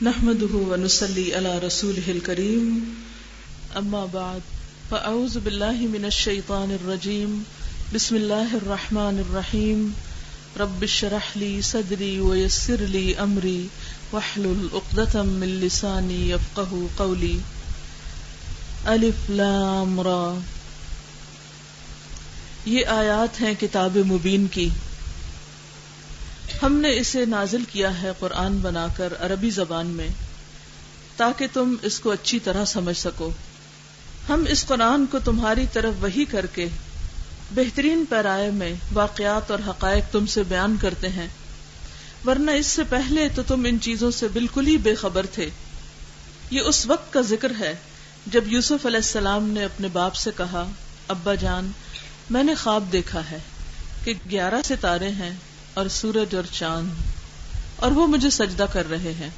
نحمده ونسلي على رسوله الكريم. أما بعد، فأعوذ بالله من الشيطان الرجيم. بسم الله الرحمن الرحيم. رب اشرح لي صدري ويسر لي أمري. واحلل عقدة من لساني يفقه قولي. الف لام را. یہ آیات ہیں کتاب مبین کی۔ ہم نے اسے نازل کیا ہے قرآن بنا کر عربی زبان میں، تاکہ تم اس کو اچھی طرح سمجھ سکو۔ ہم اس قرآن کو تمہاری طرف وہی کر کے بہترین پیرائے میں واقعات اور حقائق تم سے بیان کرتے ہیں۔ ورنہ اس سے پہلے تو تم ان چیزوں سے بالکل ہی بے خبر تھے۔ یہ اس وقت کا ذکر ہے جب یوسف علیہ السلام نے اپنے باپ سے کہا، ابا جان، میں نے خواب دیکھا ہے کہ گیارہ ستارے ہیں۔ اور سورج اور چاند، اور وہ مجھے سجدہ کر رہے ہیں۔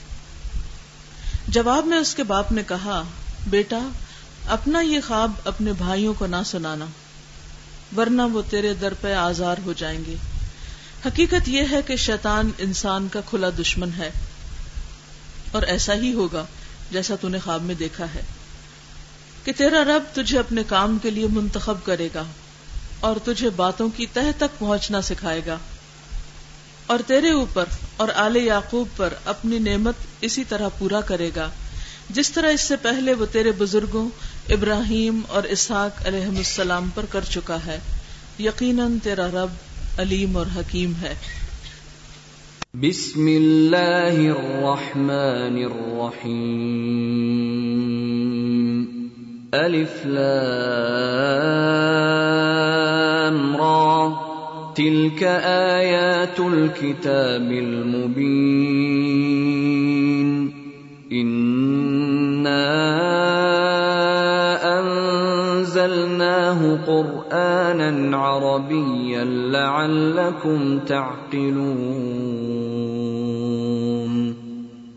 جواب میں اس کے باپ نے کہا، بیٹا، اپنا یہ خواب اپنے بھائیوں کو نہ سنانا، ورنہ وہ تیرے در پہ آزار ہو جائیں گے۔ حقیقت یہ ہے کہ شیطان انسان کا کھلا دشمن ہے۔ اور ایسا ہی ہوگا جیسا تو نے خواب میں دیکھا ہے۔ کہ تیرا رب تجھے اپنے کام کے لیے منتخب کرے گا اور تجھے باتوں کی تہ تک پہنچنا سکھائے گا۔ اور تیرے اوپر اور آل یعقوب پر اپنی نعمت اسی طرح پورا کرے گا۔ جس طرح اس سے پہلے وہ تیرے بزرگوں ابراہیم اور اسحاق علیہ السلام پر کر چکا ہے، یقیناً تیرا رب علیم اور حکیم ہے۔ بسم اللہ الرحمن الرحیم۔ الف لام را۔ تلك آيات الكتاب المبين. إنا أنزلناه قرآنا عربيا لعلكم تعقلون.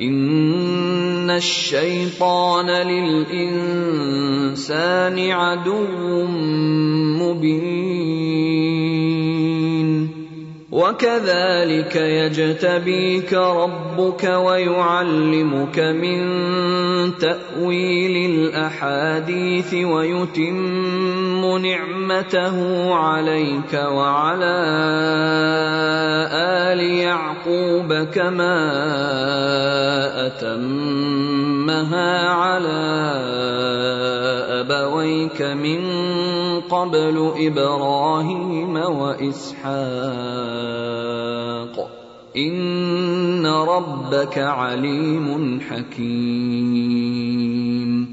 ان الشیطان للانسان عدو مبین وكذلك يجتبيك ربك ويعلمك من تاويل الاحاديث ويتم نعمته عليك وعلى ال يعقوب كما اتمها على ابويك من قبل ابراهيم واسحاق ان ربك عليم حكيم.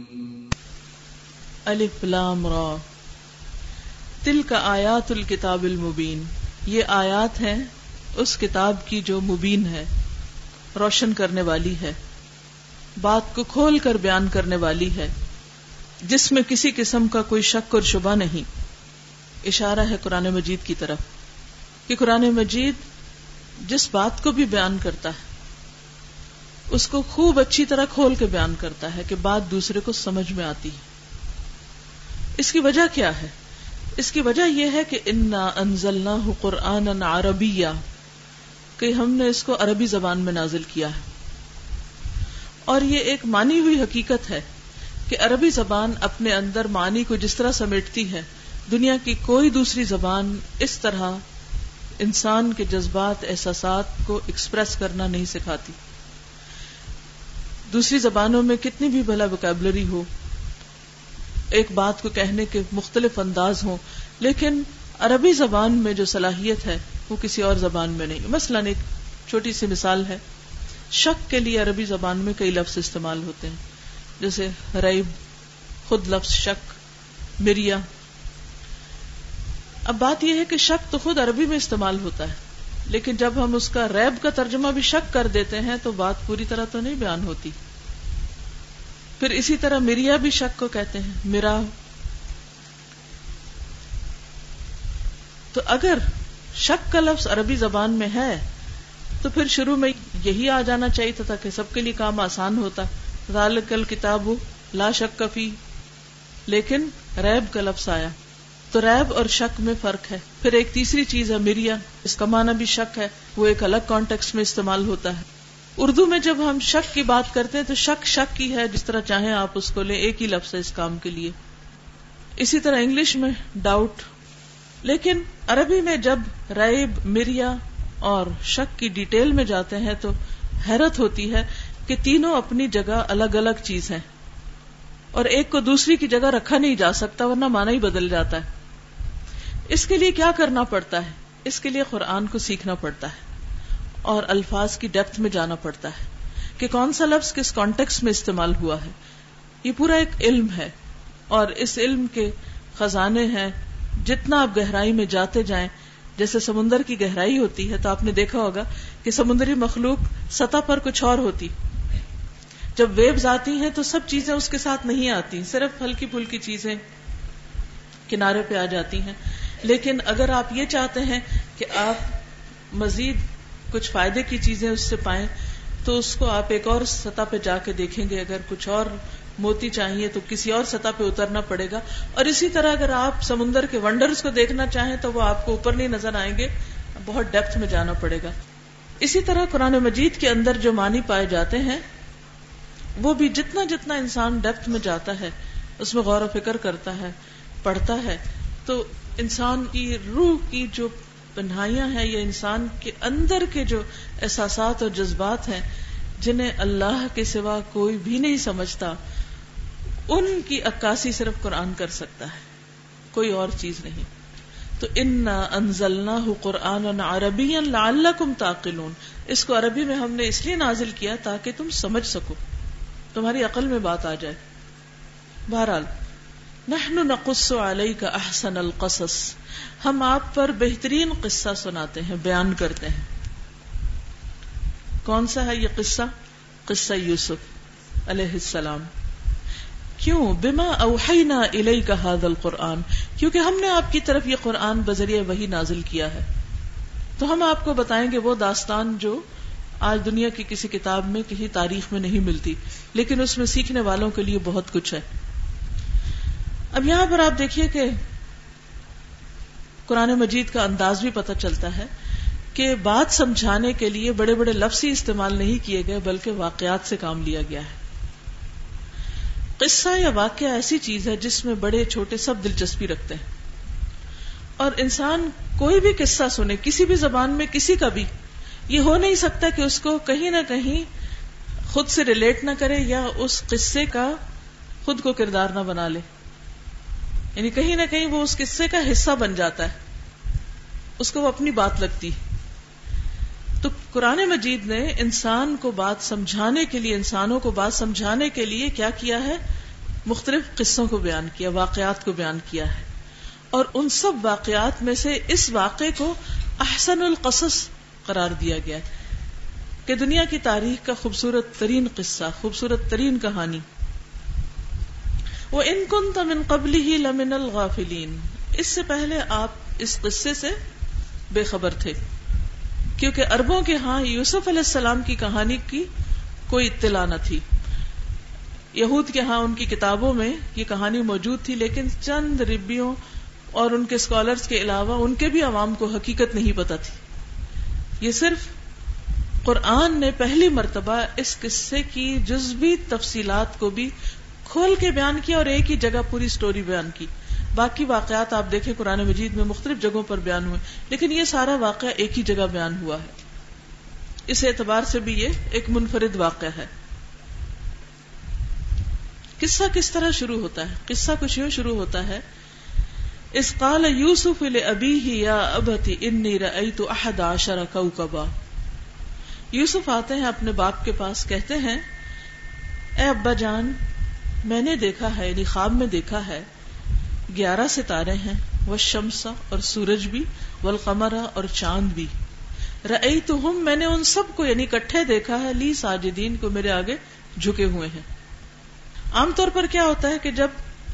الف لام را. تل کا آیات الکتاب المبین یہ آیات ہیں اس کتاب کی جو مبین ہے، روشن کرنے والی ہے، بات کو کھول کر بیان کرنے والی ہے۔ جس میں کسی قسم کا کوئی شک اور شبہ نہیں۔ اشارہ ہے قرآن مجید کی طرف کہ قرآن مجید جس بات کو بھی بیان کرتا ہے، اس کو خوب اچھی طرح کھول کے بیان کرتا ہے کہ بات دوسرے کو سمجھ میں آتی ہے۔ اس کی وجہ کیا ہے؟ اس کی وجہ یہ ہے کہ انا انزلنا قرآن عربیہ کہ ہم نے اس کو عربی زبان میں نازل کیا ہے۔ اور یہ ایک مانی ہوئی حقیقت ہے کہ عربی زبان اپنے اندر معنی کو جس طرح سمیٹتی ہے، دنیا کی کوئی دوسری زبان اس طرح انسان کے جذبات، احساسات کو ایکسپریس کرنا نہیں سکھاتی۔ دوسری زبانوں میں کتنی بھی بھلا وکیبلری ہو، ایک بات کو کہنے کے مختلف انداز ہوں، لیکن عربی زبان میں جو صلاحیت ہے، وہ کسی اور زبان میں نہیں۔ مثلاً ایک چھوٹی سی مثال ہے، شک کے لیے عربی زبان میں کئی لفظ استعمال ہوتے ہیں۔ جیسے ریب خود لفظ شک، مریا۔ اب بات یہ ہے کہ شک تو خود عربی میں استعمال ہوتا ہے، لیکن جب ہم اس کا ریب کا ترجمہ بھی شک کر دیتے ہیں تو بات پوری طرح تو نہیں بیان ہوتی۔ پھر اسی طرح مریا بھی شک کو کہتے ہیں میرا تو اگر شک کا لفظ عربی زبان میں ہے، تو پھر شروع میں یہی آ جانا چاہیے تھا تاکہ سب کے لیے کام آسان ہوتا۔ کل کتاب لا شک کفی لیکن ریب کا لفظ آیا۔ تو ریب اور شک میں فرق ہے۔ پھر ایک تیسری چیز ہے مریا اس کا معنی بھی شک ہے۔ وہ ایک الگ کانٹیکس میں استعمال ہوتا ہے۔ اردو میں جب ہم شک کی بات کرتے ہیں تو شک شک کی ہے، جس طرح چاہیں آپ اس کو لیں، ایک ہی لفظ ہے اس کام کے لیے۔ اسی طرح انگلش میں ڈاؤٹ لیکن عربی میں جب ریب مریا اور شک کی ڈیٹیل میں جاتے ہیں تو حیرت ہوتی ہے کہ تینوں اپنی جگہ الگ الگ چیز ہیں اور ایک کو دوسری کی جگہ رکھا نہیں جا سکتا ورنہ مانا ہی بدل جاتا ہے۔ اس کے لیے کیا کرنا پڑتا ہے؟ اس کے لیے قرآن کو سیکھنا پڑتا ہے اور الفاظ کی ڈیپتھ میں جانا پڑتا ہے کہ کون سا لفظ کس کانٹیکس میں استعمال ہوا ہے۔ یہ پورا ایک علم ہے اور اس علم کے خزانے ہیں۔ جتنا آپ گہرائی میں جاتے جائیں، جیسے سمندر کی گہرائی ہوتی ہے تو آپ نے دیکھا ہوگا کہ سمندری مخلوق سطح پر کچھ اور ہوتی۔ جب ویوز آتی ہیں تو سب چیزیں اس کے ساتھ نہیں آتی، صرف ہلکی پھلکی چیزیں کنارے پہ آ جاتی ہیں۔ لیکن اگر آپ یہ چاہتے ہیں کہ آپ مزید کچھ فائدے کی چیزیں اس سے پائیں، تو اس کو آپ ایک اور سطح پہ جا کے دیکھیں گے۔ اگر کچھ اور موتی چاہیے تو کسی اور سطح پہ اترنا پڑے گا۔ اور اسی طرح اگر آپ سمندر کے ونڈرز کو دیکھنا چاہیں تو وہ آپ کو اوپر نہیں نظر آئیں گے، بہت ڈیپتھ میں جانا پڑے گا۔ اسی طرح قرآن مجید کے اندر جو معنی پائے جاتے ہیں وہ بھی جتنا جتنا انسان ڈیپتھ میں جاتا ہے، اس میں غور و فکر کرتا ہے، پڑھتا ہے، تو انسان کی روح کی جو پنہائیاں ہیں یا انسان کے اندر کے جو احساسات اور جذبات ہیں، جنہیں اللہ کے سوا کوئی بھی نہیں سمجھتا، ان کی عکاسی صرف قرآن کر سکتا ہے، کوئی اور چیز نہیں۔ تو ان انزلنا قرآن عربی لعلکم تعقلون۔ اس کو عربی میں ہم نے اس لیے نازل کیا تاکہ تم سمجھ سکو۔ تمہاری عقل میں بات آ جائے۔ بہرحال، نحن نقص علیک احسن القصص۔ ہم آپ پر بہترین قصہ سناتے ہیں، بیان کرتے ہیں۔ کون سا ہے یہ قصہ؟ قصہ یوسف علیہ السلام۔ کیوں؟ بما اوحینا الیک هذا القرآن۔ کیونکہ ہم نے آپ کی طرف یہ قرآن بذریعہ وہی نازل کیا ہے۔ تو ہم آپ کو بتائیں گے وہ داستان جو آج دنیا کی کسی کتاب میں کسی تاریخ میں نہیں ملتی، لیکن اس میں سیکھنے والوں کے لیے بہت کچھ ہے۔ اب یہاں پر آپ دیکھیے کہ قرآن مجید کا انداز بھی پتہ چلتا ہے کہ بات سمجھانے کے لیے بڑے بڑے لفظ ہی استعمال نہیں کیے گئے، بلکہ واقعات سے کام لیا گیا ہے۔ قصہ یا واقعہ ایسی چیز ہے جس میں بڑے چھوٹے سب دلچسپی رکھتے ہیں۔ اور انسان کوئی بھی قصہ سنے، کسی بھی زبان میں، کسی کا بھی یہ ہو نہیں سکتا کہ اس کو کہیں نہ کہیں خود سے ریلیٹ نہ کرے یا اس قصے کا خود کو کردار نہ بنا لے۔ یعنی کہیں نہ کہیں وہ اس قصے کا حصہ بن جاتا ہے۔ اس کو وہ اپنی بات لگتی تو قرآن مجید نے انسان کو بات سمجھانے کے لیے، انسانوں کو بات سمجھانے کے لیے کیا کیا ہے؟ مختلف قصوں کو بیان کیا، واقعات کو بیان کیا ہے۔ اور ان سب واقعات میں سے اس واقعے کو احسن القصص قرار دیا گیا ہے کہ دنیا کی تاریخ کا خوبصورت ترین قصہ، خوبصورت ترین کہانی وہ ان کن تمن قبل ہی لمن الغافلین اس سے پہلے آپ اس قصے سے بے خبر تھے، کیونکہ اربوں کے ہاں یوسف علیہ السلام کی کہانی کی کوئی اطلاع نہ تھی۔ یہود کے ہاں ان کی کتابوں میں یہ کہانی موجود تھی، لیکن چند ربیوں اور ان کے اسکالرس کے علاوہ ان کے بھی عوام کو حقیقت نہیں پتا تھی۔ یہ صرف قرآن نے پہلی مرتبہ اس قصے کی جزوی تفصیلات کو بھی کھول کے بیان کیا اور ایک ہی جگہ پوری سٹوری بیان کی۔ باقی واقعات آپ دیکھیں قرآن مجید میں مختلف جگہوں پر بیان ہوئے، لیکن یہ سارا واقعہ ایک ہی جگہ بیان ہوا ہے۔ اس اعتبار سے بھی یہ ایک منفرد واقعہ ہے۔ قصہ کس طرح شروع ہوتا ہے؟ قصہ کچھ یوں شروع ہوتا ہے اس قال یوسف ابی ہی یا ابتی انی رأیت احد عشر کوکبا۔ یوسف آتے ہیں اپنے باپ کے پاس، کہتے ہیں، اے ابا جان، میں نے دیکھا ہے یعنی خواب میں دیکھا ہے، گیارہ ستارے ہیں وہ شمسا اور سورج بھی والقمرہ اور چاند بھی۔ رئی تو ہم میں نے ان سب کو یعنی کٹھے دیکھا ہے، لی ساجدین کو میرے آگے جھکے ہوئے ہیں۔ عام طور پر کیا ہوتا ہے کہ جب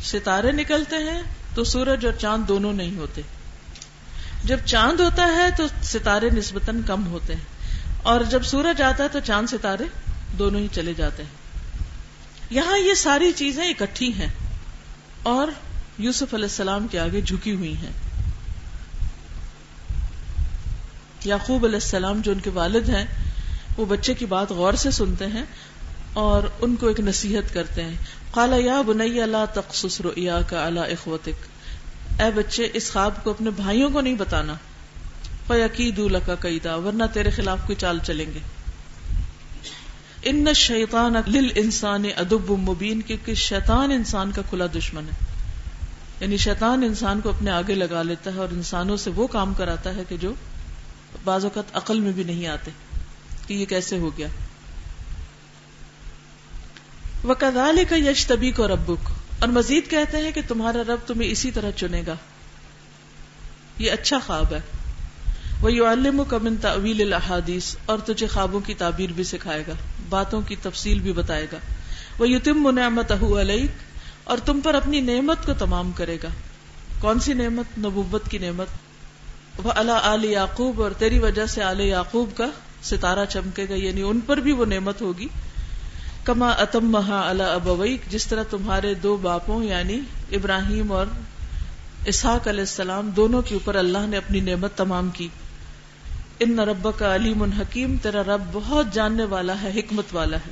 ستارے نکلتے ہیں تو سورج اور چاند دونوں نہیں ہوتے۔ جب چاند ہوتا ہے تو ستارے نسبتاً کم ہوتے ہیں۔ اور جب سورج آتا ہے تو چاند ستارے دونوں ہی چلے جاتے ہیں۔ یہاں یہ ساری چیزیں اکٹھی ہیں اور یوسف علیہ السلام کے آگے جھکی ہوئی ہیں۔ یعقوب علیہ السلام جو ان کے والد ہیں، وہ بچے کی بات غور سے سنتے ہیں اور ان کو ایک نصیحت کرتے ہیں۔ کالا یا بنیا اللہ تخص ریا کا اللہ اخوتک۔ اے بچے، اس خواب کو اپنے بھائیوں کو نہیں بتانا۔ فیقید کا قیدا ورنہ تیرے خلاف کوئی چال چلیں گے۔ ان شیطان لل انسان ادب مبین، کیونکہ شیطان انسان کا کھلا دشمن ہے۔ یعنی شیطان انسان کو اپنے آگے لگا لیتا ہے اور انسانوں سے وہ کام کراتا ہے کہ جو بعض اوقات عقل میں بھی نہیں آتے کہ یہ کیسے ہو گیا۔ وہ کدال کا یش تبی کو ربک اور مزید کہتے ہیں کہ تمہارا رب تمہیں اسی طرح چنے گا۔ یہ اچھا خواب ہے۔ وہ یو علم کا من الحادیث اور تجھے خوابوں کی تعبیر بھی سکھائے گا۔ باتوں کی تفصیل بھی بتائے گا۔ وہ یتم نعمت علیک اور تم پر اپنی نعمت کو تمام کرے گا۔ کون سی نعمت؟ نبوت کی نعمت۔ وہ اللہ عل یعقوب۔ اور تیری وجہ سے آل یعقوب کا ستارہ چمکے گا۔ یعنی ان پر بھی وہ نعمت ہوگی۔ کما اتم مہا اللہ ابویک، جس طرح تمہارے دو باپوں یعنی ابراہیم اور اسحاق علیہ السلام، دونوں کے اوپر اللہ نے اپنی نعمت تمام کی۔ ان رب کا علیم حکیم، تیرا رب بہت جاننے والا ہے، حکمت والا ہے۔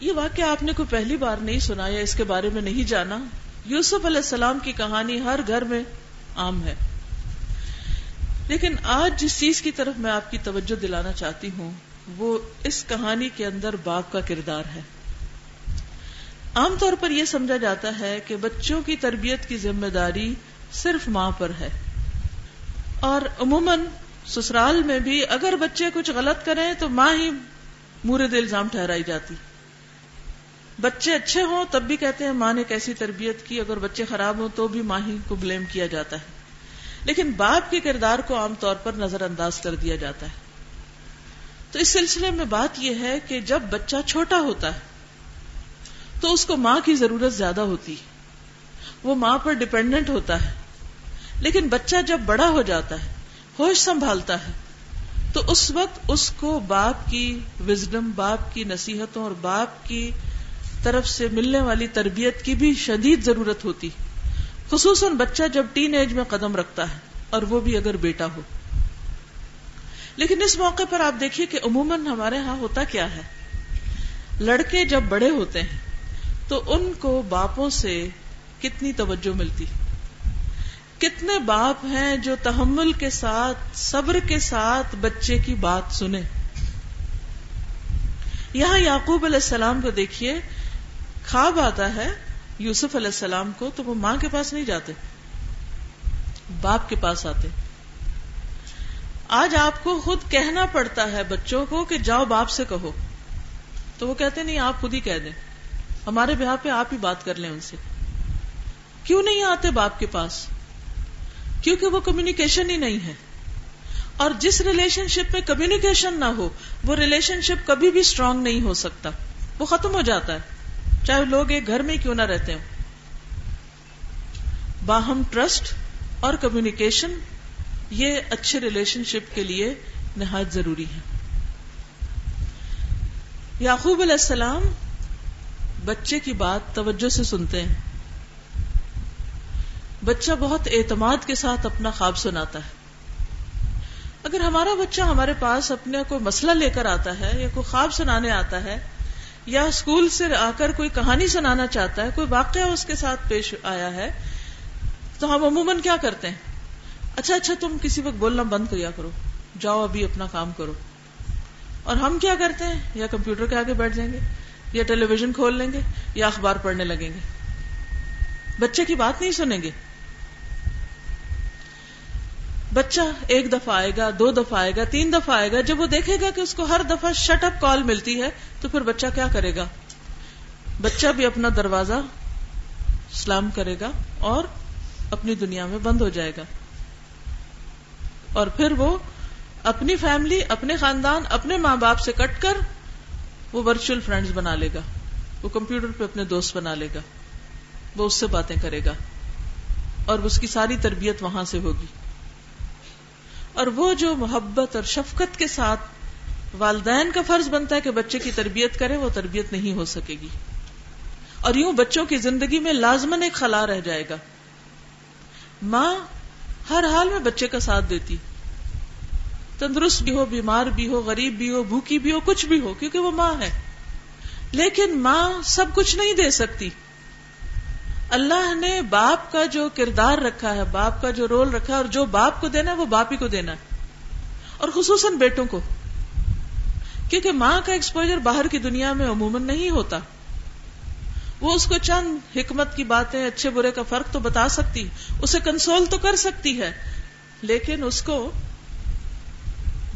یہ واقعہ آپ نے کوئی پہلی بار نہیں سنا یا اس کے بارے میں نہیں جانا۔ یوسف علیہ السلام کی کہانی ہر گھر میں عام ہے۔ لیکن آج جس چیز کی طرف میں آپ کی توجہ دلانا چاہتی ہوں وہ اس کہانی کے اندر باپ کا کردار ہے۔ عام طور پر یہ سمجھا جاتا ہے کہ بچوں کی تربیت کی ذمہ داری صرف ماں پر ہے۔ اور عموماً سسرال میں بھی اگر بچے کچھ غلط کریں تو ماں ہی مورد الزام ٹھہرائی جاتی۔ بچے اچھے ہوں تب بھی کہتے ہیں ماں نے کیسی تربیت کی، اگر بچے خراب ہوں تو بھی ماں ہی کو بلیم کیا جاتا ہے۔ لیکن باپ کے کردار کو عام طور پر نظر انداز کر دیا جاتا ہے۔ تو اس سلسلے میں بات یہ ہے کہ جب بچہ چھوٹا ہوتا ہے، تو اس کو ماں کی ضرورت زیادہ ہوتی وہ ماں پر ڈپینڈنٹ ہوتا ہے۔ لیکن بچہ جب بڑا ہو جاتا ہے، ہوش سنبھالتا ہے، تو اس وقت اس کو باپ کی وزڈم باپ کی نصیحتوں اور باپ کی طرف سے ملنے والی تربیت کی بھی شدید ضرورت ہوتی۔ خصوصاً بچہ جب ٹین ایج میں قدم رکھتا ہے اور وہ بھی اگر بیٹا ہو۔ لیکن اس موقع پر آپ دیکھیے کہ عموماً ہمارے ہاں ہوتا کیا ہے؟ لڑکے جب بڑے ہوتے ہیں، تو ان کو باپوں سے کتنی توجہ ملتی؟ کتنے باپ ہیں جو تحمل کے ساتھ، صبر کے ساتھ بچے کی بات سنیں؟ یہاں یعقوب علیہ السلام کو دیکھیے، خواب آتا ہے یوسف علیہ السلام کو، تو وہ ماں کے پاس نہیں جاتے، باپ کے پاس آتے۔ آج آپ کو خود کہنا پڑتا ہے بچوں کو کہ جاؤ باپ سے کہو۔ تو وہ کہتے نہیں، آپ خود ہی کہہ دیں۔ ہمارے بیاہ پہ آپ ہی بات کر لیں ان سے۔ کیوں نہیں آتے باپ کے پاس؟ کیونکہ وہ کمیونیکیشن ہی نہیں ہے۔ اور جس ریلیشن شپ میں کمیونیکیشن نہ ہو، وہ ریلیشن شپ کبھی بھی اسٹرانگ نہیں ہو سکتا۔ وہ ختم ہو جاتا ہے۔ چاہے لوگ ایک گھر میں کیوں نہ رہتے ہوں۔ باہم ٹرسٹ اور کمیونیکیشن یہ اچھے ریلیشن شپ کے لیے نہایت ضروری ہے یعقوب علیہ السلام بچے کی بات توجہ سے سنتے ہیں۔ بچہ بہت اعتماد کے ساتھ اپنا خواب سناتا ہے۔ اگر ہمارا بچہ ہمارے پاس اپنے کوئی مسئلہ لے کر آتا ہے یا کوئی خواب سنانے آتا ہے یا اسکول سے آ کر کوئی کہانی سنانا چاہتا ہے، کوئی واقعہ اس کے ساتھ پیش آیا ہے، تو ہم عموماً کیا کرتے ہیں؟ اچھا اچھا تم کسی وقت بولنا بند کیا کرو۔ جاؤ ابھی اپنا کام کرو۔ اور ہم کیا کرتے ہیں؟ یا کمپیوٹر کے آگے بیٹھ جائیں گے، یا ٹیلی ویژن کھول لیں گے، یا اخبار پڑھنے لگیں گے۔ بچے کی بات نہیں سنیں گے۔ بچہ ایک دفعہ آئے گا، دو دفعہ آئے گا، تین دفعہ آئے گا۔ جب وہ دیکھے گا کہ اس کو ہر دفعہ شٹ اپ کال ملتی ہے، تو پھر بچہ کیا کرے گا؟ بچہ بھی اپنا دروازہ سلام کرے گا اور اپنی دنیا میں بند ہو جائے گا۔ اور پھر وہ اپنی فیملی اپنے خاندان، اپنے ماں باپ سے کٹ کر وہ ورچوئل فرینڈز بنا لے گا۔ وہ کمپیوٹر پہ اپنے دوست بنا لے گا۔ وہ اس سے باتیں کرے گا۔ اور اس کی ساری تربیت وہاں سے ہوگی۔ اور وہ جو محبت اور شفقت کے ساتھ والدین کا فرض بنتا ہے کہ بچے کی تربیت کرے، وہ تربیت نہیں ہو سکے گی۔ اور یوں بچوں کی زندگی میں لازمن ایک خلا رہ جائے گا۔ ماں ہر حال میں بچے کا ساتھ دیتی۔ تندرست بھی ہو، بیمار بھی ہو، غریب بھی ہو، بھوکی بھی ہو، کچھ بھی ہو، کیونکہ وہ ماں ہے۔ لیکن ماں سب کچھ نہیں دے سکتی۔ اللہ نے باپ کا جو کردار رکھا ہے، باپ کا جو رول رکھا ہے، اور جو باپ کو دینا ہے، وہ باپ ہی کو دینا ہے۔ اور خصوصاً بیٹوں کو۔ کیونکہ ماں کا ایکسپوجر باہر کی دنیا میں عموماً نہیں ہوتا۔ وہ اس کو چند حکمت کی باتیں، اچھے برے کا فرق تو بتا سکتی، اسے کنسول تو کر سکتی ہے، لیکن اس کو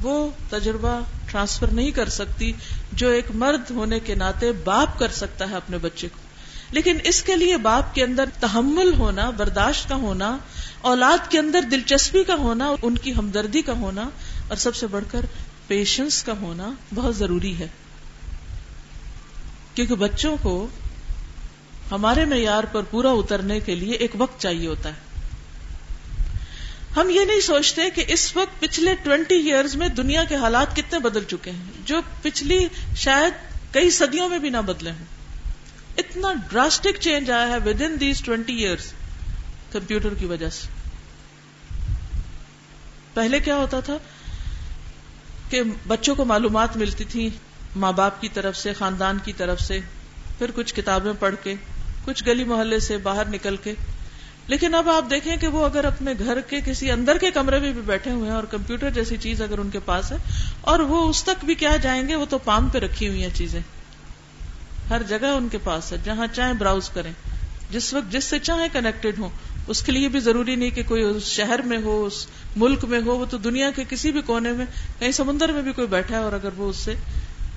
وہ تجربہ ٹرانسفر نہیں کر سکتی جو ایک مرد ہونے کے ناطے باپ کر سکتا ہے اپنے بچے کو۔ لیکن اس کے لیے باپ کے اندر تحمل ہونا، برداشت کا ہونا، اولاد کے اندر دلچسپی کا ہونا، ان کی ہمدردی کا ہونا، اور سب سے بڑھ کر پیشنس کا ہونا بہت ضروری ہے۔ کیونکہ بچوں کو ہمارے معیار پر پورا اترنے کے لیے ایک وقت چاہیے ہوتا ہے۔ ہم یہ نہیں سوچتے کہ اس وقت پچھلے ٹوینٹی ایئرز میں دنیا کے حالات کتنے بدل چکے ہیں، جو پچھلی شاید کئی صدیوں میں بھی نہ بدلے ہوں۔ اتنا ڈراسٹک چینج آیا ہے with in these twenty years computer کی وجہ سے۔ پہلے کیا ہوتا تھا کہ بچوں کو معلومات ملتی تھی ماں باپ کی طرف سے، خاندان کی طرف سے، پھر کچھ کتابیں پڑھ کے۔ کچھ گلی محلے سے باہر نکل کے۔ لیکن اب آپ دیکھیں کہ وہ اگر اپنے گھر کے کسی اندر کے کمرے میں بھی بیٹھے ہوئے ہیں اور کمپیوٹر جیسی چیز اگر ان کے پاس ہے، اور وہ اس تک بھی کیا جائیں گے، وہ تو پام پہ رکھی ہوئی ہیں چیزیں۔ ہر جگہ ان کے پاس ہے، جہاں چاہیں براؤز کریں۔ جس وقت، جس سے چاہیں کنیکٹڈ ہوں۔ اس کے لیے بھی ضروری نہیں کہ کوئی اس شہر میں ہو، اس ملک میں ہو، وہ تو دنیا کے کسی بھی کونے میں، کہیں سمندر میں بھی کوئی بیٹھا ہے اور اگر وہ اس سے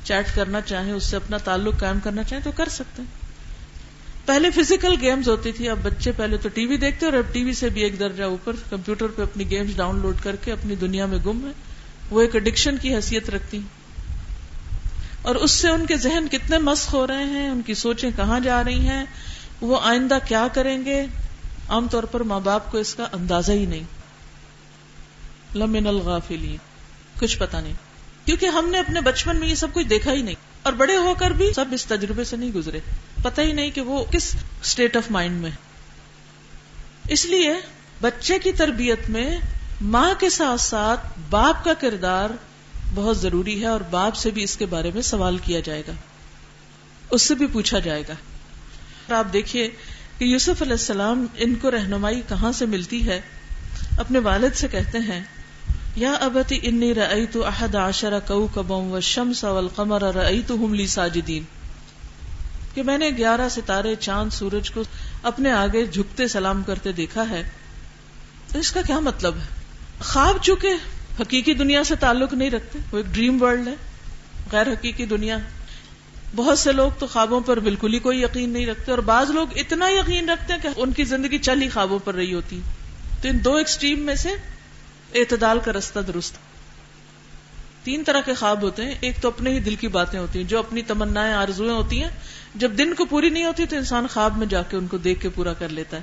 چیٹ کرنا چاہیں، اس سے اپنا تعلق قائم کرنا چاہیں تو کر سکتے ہیں۔ پہلے فزیکل گیمز ہوتی تھی، اب بچے پہلے تو ٹی وی دیکھتے اور اب ٹی وی سے بھی ایک درجہ اوپر، کمپیوٹر پہ اپنی گیمز ڈاؤن لوڈ کر کے اپنی دنیا میں گم ہے وہ ایک اڈکشن کی حیثیت رکھتی۔ اور اس سے ان کے ذہن کتنے مسق ہو رہے ہیں، ان کی سوچیں کہاں جا رہی ہیں، وہ آئندہ کیا کریں گے؟ عام طور پر ماں باپ کو اس کا اندازہ ہی نہیں۔ لمن الغافلین۔ کچھ پتا نہیں۔ کیونکہ ہم نے اپنے بچپن میں یہ سب کچھ دیکھا ہی نہیں۔ اور بڑے ہو کر بھی سب اس تجربے سے نہیں گزرے۔ پتہ ہی نہیں کہ وہ کس اسٹیٹ آف مائنڈ میں اس لیے بچے کی تربیت میں ماں کے ساتھ ساتھ باپ کا کردار بہت ضروری ہے اور باپ سے بھی اس کے بارے میں سوال کیا جائے گا۔ اس سے بھی پوچھا جائے گا۔ اور آپ دیکھیے کہ یوسف علیہ السلام ان کو رہنمائی کہاں سے ملتی ہے۔ اپنے والد سے کہتے ہیں، یا ابتی انی رأیت احد عشر کوکبا والشمس والقمر رأیتهم لی ساجدین. کہ میں نے گیارہ ستارے چاند سورج کو اپنے آگے جھکتے سلام کرتے دیکھا ہے، تو اس کا کیا مطلب ہے؟ خواب چکے حقیقی دنیا سے تعلق نہیں رکھتے، وہ ایک ڈریم ورلڈ ہے، غیر حقیقی دنیا۔ بہت سے لوگ تو خوابوں پر بالکل ہی کوئی یقین نہیں رکھتے، اور بعض لوگ اتنا یقین رکھتے ہیں کہ ان کی زندگی چل ہی خوابوں پر رہی ہوتی۔ تو ان دو ایکسٹریم میں سے اعتدال کا رستہ درست۔ تین طرح کے خواب ہوتے ہیں، ایک تو اپنے ہی دل کی باتیں ہوتی ہیں، جو اپنی تمنا آرزویں ہوتی ہیں جب دن کو پوری نہیں ہوتی تو انسان خواب میں جا کے ان کو دیکھ کے پورا کر لیتا ہے۔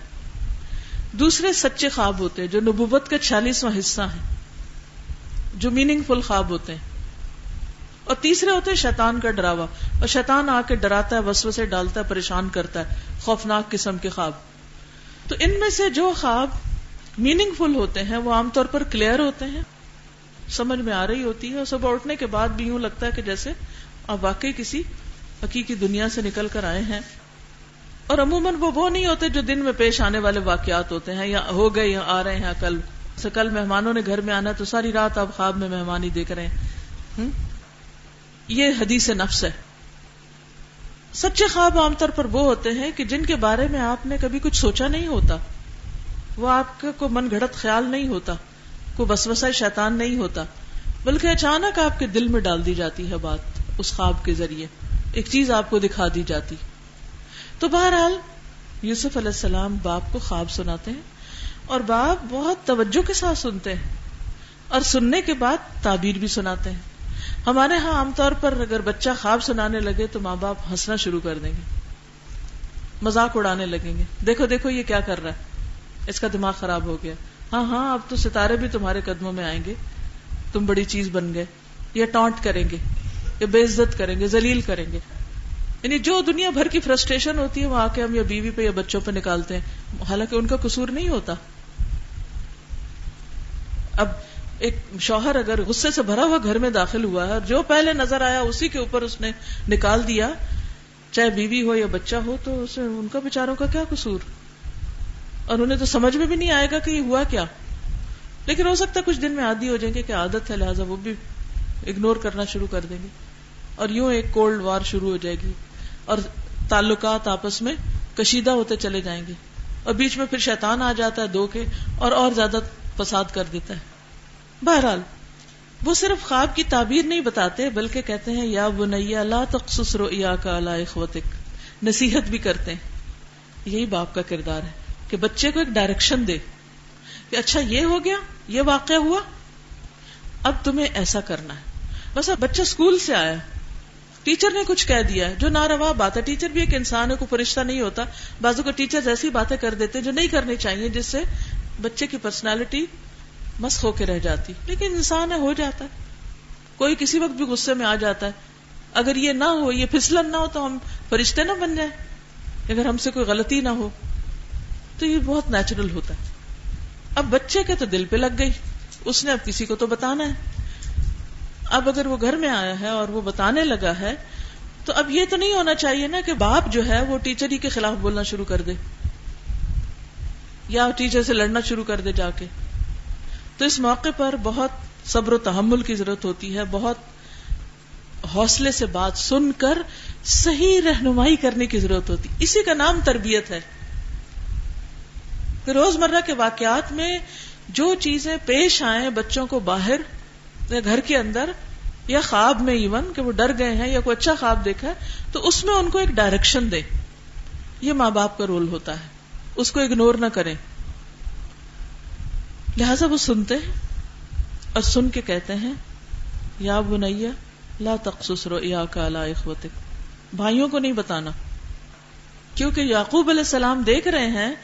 دوسرے سچے خواب ہوتے ہیں جو نبوت کا چھیالیسواں حصہ ہے جو میننگ فل خواب ہوتے ہیں۔ اور تیسرے ہوتے ہیں شیطان کا ڈراوا۔ اور شیطان آ کے ڈراتا ہے وسو سے ڈالتا ہے، پریشان کرتا ہے۔ خوفناک قسم کے خواب۔ تو ان میں سے جو خواب میننگ فل ہوتے ہیں، وہ عام طور پر کلیئر ہوتے ہیں۔ سمجھ میں آ رہی ہوتی ہے اور صبح اٹھنے کے بعد بھی یوں لگتا ہے کہ جیسے آپ واقعی کسی حقیقی دنیا سے نکل کر آئے ہیں اور عموماً وہ وہ نہیں ہوتے جو دن میں پیش آنے والے واقعات ہوتے ہیں یا ہو گئے یا آ رہے ہیں کل سے کل مہمانوں نے گھر میں آنا تو ساری رات آپ خواب میں مہمان ہی دیکھ رہے ہیں۔ یہ حدیث نفس ہے۔ سچے خواب عام طور پر وہ ہوتے ہیں کہ جن کے بارے میں آپ نے کبھی کچھ سوچا نہیں ہوتا۔ وہ آپ کا کوئی من گھڑت خیال نہیں ہوتا کوئی بسوسا شیطان نہیں ہوتا، بلکہ اچانک آپ کے دل میں ڈال دی جاتی ہے بات اس خواب کے ذریعے۔ ایک چیز آپ کو دکھا دی جاتی۔ تو بہرحال یوسف علیہ السلام باپ کو خواب سناتے ہیں اور باپ بہت توجہ کے ساتھ سنتے ہیں اور سننے کے بعد تعبیر بھی سناتے ہیں۔ ہمارے ہاں عام طور پر اگر بچہ خواب سنانے لگے تو ماں باپ ہنسنا شروع کر دیں گے۔ مزاق اڑانے لگیں گے۔ دیکھو دیکھو، یہ کیا کر رہا ہے۔ اس کا دماغ خراب ہو گیا۔ ہاں ہاں اب تو ستارے بھی تمہارے قدموں میں آئیں گے۔ تم بڑی چیز بن گئے۔ یا ٹانٹ کریں گے۔ یا بے عزت کریں گے، ذلیل کریں گے۔ یعنی جو دنیا بھر کی فرسٹریشن ہوتی ہے وہ آ کے ہم یا بیوی پہ یا بچوں پہ نکالتے ہیں۔ حالانکہ ان کا قصور نہیں ہوتا۔ اب ایک شوہر اگر غصے سے بھرا ہوا گھر میں داخل ہوا ہے اور جو پہلے نظر آیا، اسی کے اوپر اس نے نکال دیا۔ چاہے بیوی ہو یا بچہ ہو، تو اسے ان کا بےچاروں کا کیا قصور؟ اور انہیں تو سمجھ میں بھی نہیں آئے گا کہ یہ ہوا کیا۔ لیکن ہو سکتا ہے کچھ دن میں عادی ہو جائیں گے کہ عادت ہے، لہٰذا وہ بھی اگنور کرنا شروع کر دیں گے۔ اور یوں ایک کولڈ وار شروع ہو جائے گی اور تعلقات آپس میں کشیدہ ہوتے چلے جائیں گے اور بیچ میں پھر شیطان آ جاتا ہے دو کے اور اور زیادہ فساد کر دیتا ہے۔ بہرحال، وہ صرف خواب کی تعبیر نہیں بتاتے، بلکہ کہتے ہیں، یا بنیا لا تخصص رؤیا کا لا اخوتک۔ نصیحت بھی کرتے ہیں۔ یہی باپ کا کردار ہے کہ بچے کو ایک ڈائریکشن دے کہ اچھا یہ ہو گیا، یہ واقعہ ہوا، اب تمہیں ایسا کرنا ہے۔ بس اب بچہ اسکول سے آیا۔ ٹیچر نے کچھ کہہ دیا ہے، جو ناروا بات ہے۔ ٹیچر بھی ایک انسان ہے، کوئی فرشتہ نہیں ہوتا۔ بازو کو ٹیچر ایسی باتیں کر دیتے، جو نہیں کرنی چاہیے، جس سے بچے کی پرسنالٹی مس ہو کے رہ جاتی۔ لیکن انسان ہے، ہو جاتا ہے۔ کوئی کسی وقت بھی غصے میں آ جاتا ہے۔ اگر یہ نہ ہو، یہ پھسلن نہ ہو، تو ہم فرشتے نہ بن جائیں۔ اگر ہم سے کوئی غلطی نہ ہو، تو یہ بہت نیچرل ہوتا ہے۔ اب بچے کے تو دل پہ لگ گئی۔ اس نے اب کسی کو تو بتانا ہے۔ اب اگر وہ گھر میں آیا ہے اور وہ بتانے لگا ہے، تو اب یہ تو نہیں ہونا چاہیے نا کہ باپ جو ہے وہ ٹیچر ہی کے خلاف بولنا شروع کر دے، یا ٹیچر سے لڑنا شروع کر دے جا کے۔ تو اس موقع پر بہت صبر و تحمل کی ضرورت ہوتی ہے، بہت حوصلے سے بات سن کر صحیح رہنمائی کرنے کی ضرورت ہوتی۔ اسی کا نام تربیت ہے۔ روز مرہ کے واقعات میں جو چیزیں پیش آئیں بچوں کو باہر یا گھر کے اندر یا خواب میں ایون کہ وہ ڈر گئے ہیں یا کوئی اچھا خواب دیکھا ہے، تو اس میں ان کو ایک ڈائریکشن دے۔ یہ ماں باپ کا رول ہوتا ہے۔ اس کو اگنور نہ کریں۔ لہذا وہ سنتے ہیں اور سن کے کہتے ہیں، یا بنیا لا تخصص رو یا کا لا بھائیوں کو نہیں بتانا۔ کیونکہ یعقوب علیہ السلام دیکھ رہے ہیں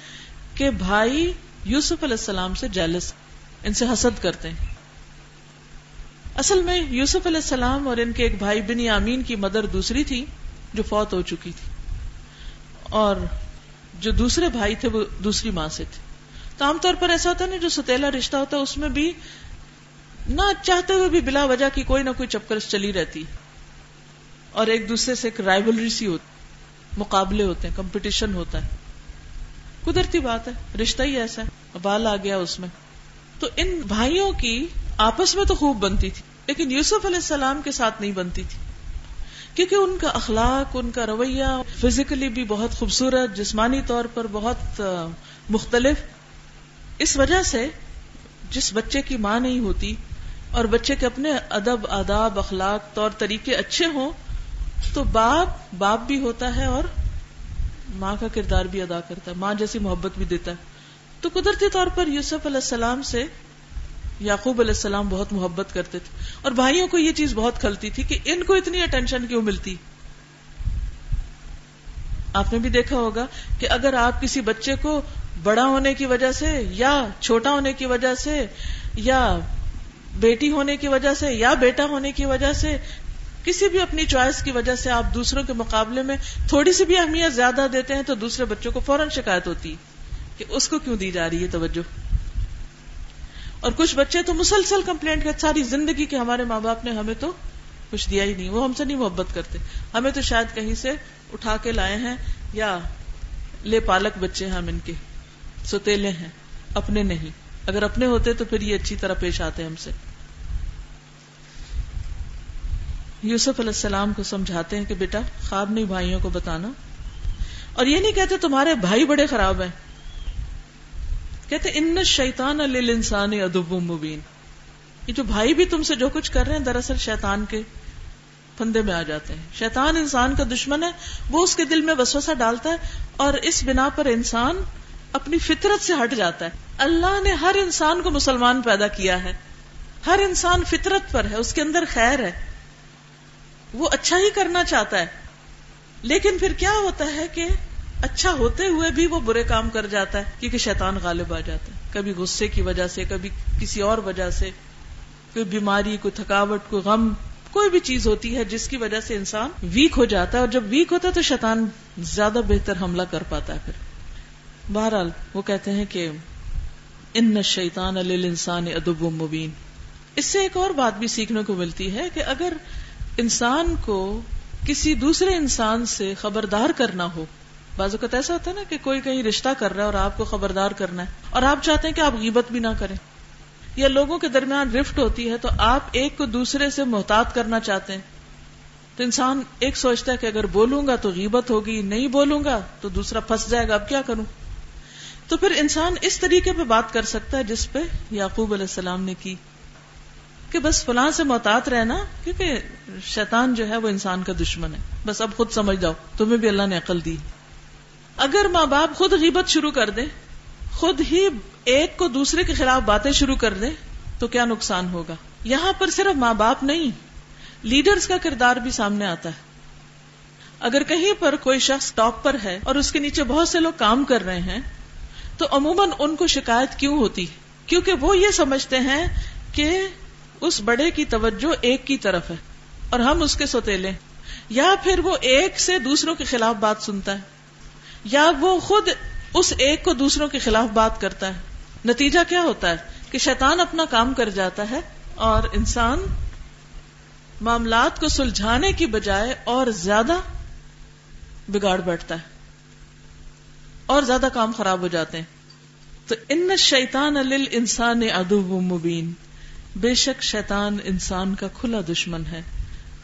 کہ بھائی یوسف علیہ السلام سے جیلس ان سے حسد کرتے ہیں۔ اصل میں یوسف علیہ السلام اور ان کے ایک بھائی بن یامین کی مدر دوسری تھی جو فوت ہو چکی تھی اور جو دوسرے بھائی تھے وہ دوسری ماں سے تھے تو عام طور پر ایسا ہوتا ہے نا، جو ستیلا رشتہ ہوتا ہے، اس میں بھی نہ چاہتے ہوئے بھی بلا وجہ کی کوئی نہ کوئی چپکرس چلی رہتی اور ایک دوسرے سے ایک رائبلری سی ہوتی مقابلے ہوتے ہیں کمپٹیشن ہوتا ہے۔ قدرتی بات ہے، رشتہ ہی ایسا ہے بال آ گیا اس میں۔ تو ان بھائیوں کی آپس میں تو خوب بنتی تھی، لیکن یوسف علیہ السلام کے ساتھ نہیں بنتی تھی۔ کیونکہ ان کا اخلاق، ان کا رویہ فزیکلی بھی بہت خوبصورت، جسمانی طور پر بہت مختلف۔ اس وجہ سے جس بچے کی ماں نہیں ہوتی اور بچے کے اپنے ادب، آداب، اخلاق طور طریقے اچھے ہوں، تو باپ باپ بھی ہوتا ہے اور ماں کا کردار بھی ادا کرتا ہے، ماں جیسی محبت بھی دیتا ہے۔ تو قدرتی طور پر یوسف علیہ السلام سے یعقوب علیہ السلام بہت محبت کرتے تھے اور بھائیوں کو یہ چیز بہت کھلتی تھی کہ ان کو اتنی اٹینشن کیوں ملتی؟ آپ نے بھی دیکھا ہوگا کہ اگر آپ کسی بچے کو بڑا ہونے کی وجہ سے یا چھوٹا ہونے کی وجہ سے یا بیٹی ہونے کی وجہ سے یا بیٹا ہونے کی وجہ سے کسی بھی اپنی چوائس کی وجہ سے آپ دوسروں کے مقابلے میں تھوڑی سی بھی اہمیت زیادہ دیتے ہیں تو دوسرے بچوں کو فوراً شکایت ہوتی کہ اس کو کیوں دی جا رہی ہے توجہ؟ اور کچھ بچے تو مسلسل کمپلینٹ کرتے، ساری زندگی کے ہمارے ماں باپ نے ہمیں تو کچھ دیا ہی نہیں، وہ ہم سے نہیں محبت کرتے۔ ہمیں تو شاید کہیں سے اٹھا کے لائے ہیں یا لے پالک بچے ہیں ہم ان کے۔ ستیلے ہیں، اپنے نہیں۔ اگر اپنے ہوتے تو پھر یہ اچھی طرح پیش آتے ہم سے۔ یوسف علیہ السلام کو سمجھاتے ہیں کہ بیٹا، خواب نہیں بھائیوں کو بتانا۔ اور یہ نہیں کہتے تمہارے بھائی بڑے خراب ہیں۔ کہتے ان شیطان انسان ادب مبین یہ جو بھائی بھی تم سے جو کچھ کر رہے ہیں، دراصل شیطان کے پندے میں آ جاتے ہیں۔ شیطان انسان کا دشمن ہے، وہ اس کے دل میں وسوسہ ڈالتا ہے اور اس بنا پر انسان اپنی فطرت سے ہٹ جاتا ہے۔ اللہ نے ہر انسان کو مسلمان پیدا کیا ہے۔ ہر انسان فطرت پر ہے، اس کے اندر خیر ہے۔ وہ اچھا ہی کرنا چاہتا ہے۔ لیکن پھر کیا ہوتا ہے کہ اچھا ہوتے ہوئے بھی وہ برے کام کر جاتا ہے، کیونکہ شیطان غالب آ جاتا ہے۔ کبھی غصے کی وجہ سے، کبھی کسی اور وجہ سے، کوئی بیماری، کوئی تھکاوٹ، کوئی غم، کوئی بھی چیز ہوتی ہے جس کی وجہ سے انسان ویک ہو جاتا ہے۔ اور جب ویک ہوتا ہے تو شیطان زیادہ بہتر حملہ کر پاتا ہے پھر۔ بہرحال وہ کہتے ہیں کہ ان شیطان انسان ادب مبین۔ اس سے ایک اور بات بھی سیکھنے کو ملتی ہے کہ اگر انسان کو کسی دوسرے انسان سے خبردار کرنا ہو بعض اوقات ایسا ہوتا ہے نا کہ کوئی کہیں رشتہ کر رہا ہے اور آپ کو خبردار کرنا ہے اور آپ چاہتے ہیں کہ آپ غیبت بھی نہ کریں یا لوگوں کے درمیان رفٹ ہوتی ہے تو آپ ایک کو دوسرے سے محتاط کرنا چاہتے ہیں تو انسان ایک سوچتا ہے کہ اگر بولوں گا تو غیبت ہوگی، نہیں بولوں گا تو دوسرا پھنس جائے گا، اب کیا کروں؟ تو پھر انسان اس طریقے پہ بات کر سکتا ہے جس پہ یعقوب علیہ السلام نے کی کہ بس فلاں سے محتاط رہنا کیونکہ شیطان جو ہے وہ انسان کا دشمن ہے۔ بس اب خود سمجھ جاؤ، تمہیں بھی اللہ نے عقل دی۔ اگر ماں باپ خود غیبت شروع کر دے خود ہی ایک کو دوسرے کے خلاف باتیں شروع کر دے تو کیا نقصان ہوگا؟ یہاں پر صرف ماں باپ نہیں، لیڈرز کا کردار بھی سامنے آتا ہے۔ اگر کہیں پر کوئی شخص ٹاپ پر ہے اور اس کے نیچے بہت سے لوگ کام کر رہے ہیں، تو عموماً ان کو شکایت کیوں ہوتی؟ کیونکہ وہ یہ سمجھتے ہیں کہ اس بڑے کی توجہ ایک کی طرف ہے اور ہم اس کے سوتےلے یا پھر وہ ایک سے دوسروں کے خلاف بات سنتا ہے۔ یا وہ خود اس ایک کو دوسروں کے خلاف بات کرتا ہے؟ نتیجہ کیا ہوتا ہے؟ کہ شیطان اپنا کام کر جاتا ہے اور انسان معاملات کو سلجھانے کی بجائے اور زیادہ بگاڑ بیٹھتا ہے اور زیادہ کام خراب ہو جاتے ہیں۔ تو ان شیطان انسان ادو مبین۔ بے شک شیطان انسان کا کھلا دشمن ہے۔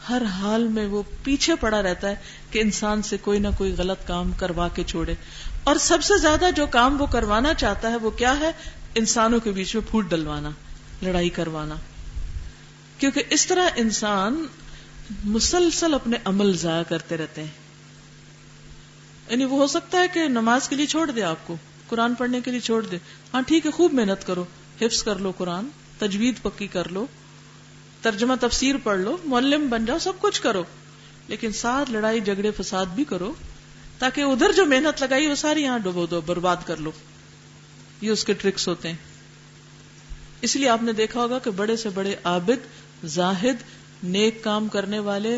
ہر حال میں وہ پیچھے پڑا رہتا ہے کہ انسان سے کوئی نہ کوئی غلط کام کروا کے چھوڑے۔ اور سب سے زیادہ جو کام وہ کروانا چاہتا ہے وہ کیا ہے؟ انسانوں کے بیچ میں پھوٹ ڈلوانا، لڑائی کروانا۔ کیونکہ اس طرح انسان مسلسل اپنے عمل ضائع کرتے رہتے ہیں۔ یعنی وہ ہو سکتا ہے کہ نماز کے لیے چھوڑ دے آپ کو، قرآن پڑھنے کے لیے چھوڑ دے۔ ہاں ٹھیک ہے، خوب محنت کرو، حفظ کر لو قرآن، تجوید پکی کر لو۔ ترجمہ تفسیر پڑھ لو، معلم بن جاؤ، سب کچھ کرو۔ لیکن ساتھ لڑائی، جھگڑے، فساد بھی کرو، تاکہ ادھر جو محنت لگائی، وہ ساری یہاں ڈبو دو، برباد کر لو۔ یہ اس کے ٹرکس ہوتے ہیں۔ اس لیے آپ نے دیکھا ہوگا کہ بڑے سے بڑے عابد، زاہد، نیک کام کرنے والے،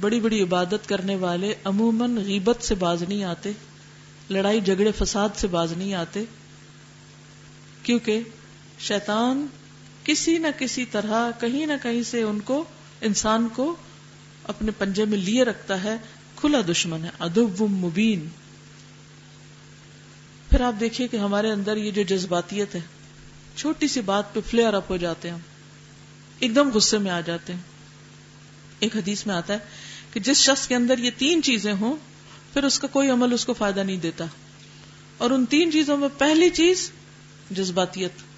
بڑی بڑی عبادت کرنے والے، عموماً غیبت سے باز نہیں آتے، لڑائی، جھگڑے، فساد سے باز نہیں آتے، کیونکہ شیطان کسی نہ کسی طرح کہیں نہ کہیں سے ان کو انسان کو اپنے پنجے میں لیے رکھتا ہے، کھلا دشمن ہے ادب مبین۔ پھر آپ دیکھیے کہ ہمارے اندر یہ جو جذباتیت ہے، چھوٹی سی بات پہ فلیئر اپ ہو جاتے ہیں ایک دم غصے میں آ جاتے ہیں۔ ایک حدیث میں آتا ہے کہ جس شخص کے اندر یہ تین چیزیں ہوں، پھر اس کا کوئی عمل اس کو فائدہ نہیں دیتا۔ اور ان تین چیزوں میں پہلی چیز جذباتیت۔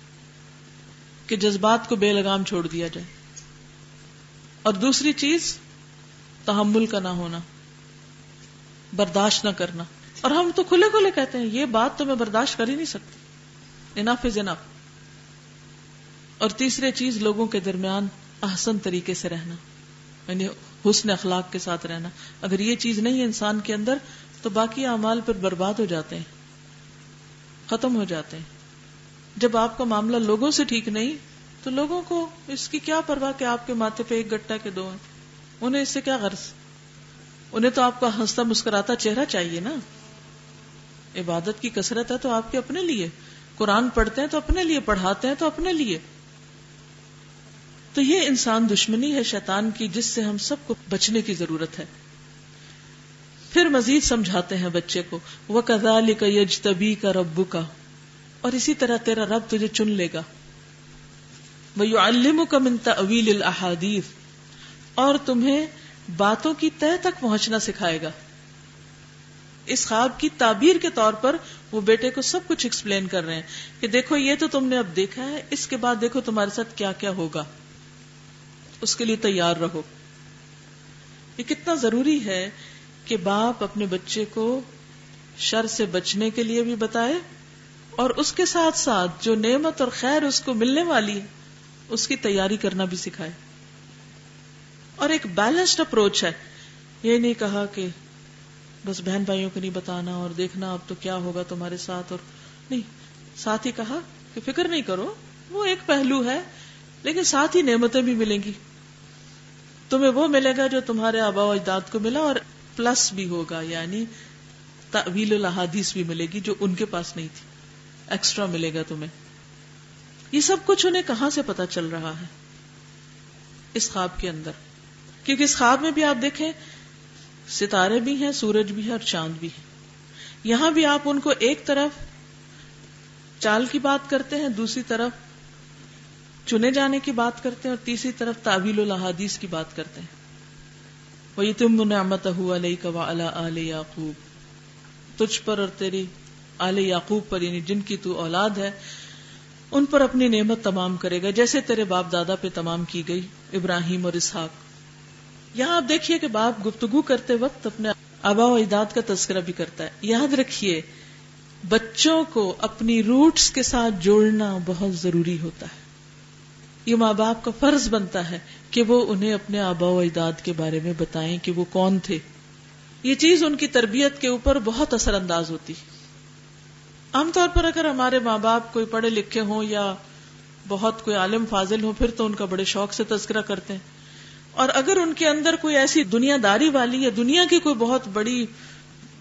کہ جذبات کو بے لگام چھوڑ دیا جائے۔ اور دوسری چیز، تحمل کا نہ ہونا، برداشت نہ کرنا۔ اور ہم تو کھلے کھلے کہتے ہیں، یہ بات تو میں برداشت کر ہی نہیں سکتی۔ انف از انف اور تیسری چیز، لوگوں کے درمیان احسن طریقے سے رہنا یعنی حسن اخلاق کے ساتھ رہنا۔ اگر یہ چیز نہیں ہے انسان کے اندر، تو باقی اعمال پر برباد ہو جاتے ہیں، ختم ہو جاتے ہیں۔ جب آپ کا معاملہ لوگوں سے ٹھیک نہیں، تو لوگوں کو اس کی کیا پرواہ کہ آپ کے ماتھے پہ ایک گٹا کے دو۔ ہیں انہیں اس سے کیا غرض؟ انہیں تو آپ کا ہنستا مسکراتا چہرہ چاہیے نا۔ عبادت کی کثرت ہے تو آپ کے اپنے لیے۔ قرآن پڑھتے ہیں تو اپنے لیے، پڑھاتے ہیں تو اپنے لیے۔ تو یہ انسان دشمنی ہے شیطان کی، جس سے ہم سب کو بچنے کی ضرورت ہے۔ پھر مزید سمجھاتے ہیں بچے کو۔ وہ کزا کا یج تبھی کا ربو کا اور اسی طرح تیرا رب تجھے چن لے گا۔ وہ من تعویل اور تمہیں باتوں کی تہ تک پہنچنا سکھائے گا۔ اس خواب کی تعبیر کے طور پر وہ بیٹے کو سب کچھ ایکسپلین کر رہے ہیں کہ دیکھو یہ تو تم نے اب دیکھا ہے، اس کے بعد دیکھو تمہارے ساتھ کیا کیا ہوگا۔ اس کے لیے تیار رہو۔ یہ کتنا ضروری ہے کہ باپ اپنے بچے کو شر سے بچنے کے لیے بھی بتائے اور اس کے ساتھ ساتھ جو نعمت اور خیر اس کو ملنے والی ہے، اس کی تیاری کرنا بھی سکھائے۔ اور ایک بیلنسڈ اپروچ ہے۔ یہ نہیں کہا کہ بس بہن بھائیوں کو نہیں بتانا اور دیکھنا اب تو کیا ہوگا تمہارے ساتھ اور نہیں۔ ساتھ ہی کہا کہ فکر نہیں کرو، وہ ایک پہلو ہے، لیکن ساتھ ہی نعمتیں بھی ملیں گی۔ تمہیں وہ ملے گا جو تمہارے آبا و اجداد کو ملا اور پلس بھی ہوگا یعنی تعویل الحادیث بھی ملے گی جو ان کے پاس نہیں تھی۔ ایکسٹرا ملے گا تمہیں۔ یہ سب کچھ انہیں کہاں سے پتا چل رہا ہے؟ اس خواب کے اندر۔ کیونکہ اس خواب میں بھی آپ دیکھیں، ستارے بھی ہیں، سورج بھی ہے اور چاند بھی ہے یہاں بھی آپ ان کو ایک طرف چال کی بات کرتے ہیں، دوسری طرف چنے جانے کی بات کرتے ہیں اور تیسری طرف تعویل الحادیث کی بات کرتے ہیں۔ وہ تم نعمت علیہ کا آل یعقوب۔ تجھ پر اور تیری آل یعقوب پر یعنی جن کی تو اولاد ہے، ان پر اپنی نعمت تمام کرے گا، جیسے تیرے باپ دادا پہ تمام کی گئی، ابراہیم اور اسحاق۔ یہاں آپ دیکھیے کہ باپ گفتگو کرتے وقت اپنے آبا و اجداد کا تذکرہ بھی کرتا ہے۔ یاد رکھیے، بچوں کو اپنی روٹس کے ساتھ جوڑنا بہت ضروری ہوتا ہے۔ یہ ماں باپ کا فرض بنتا ہے کہ وہ انہیں اپنے آبا و اجداد کے بارے میں بتائیں کہ وہ کون تھے۔ یہ چیز ان کی تربیت کے اوپر بہت اثر انداز ہوتی عام طور پر اگر ہمارے ماں باپ کوئی پڑھے لکھے ہوں یا بہت کوئی عالم فاضل ہو پھر تو ان کا بڑے شوق سے تذکرہ کرتے ہیں۔ اور اگر ان کے اندر کوئی ایسی دنیا داری والی یا دنیا کی کوئی بہت بڑی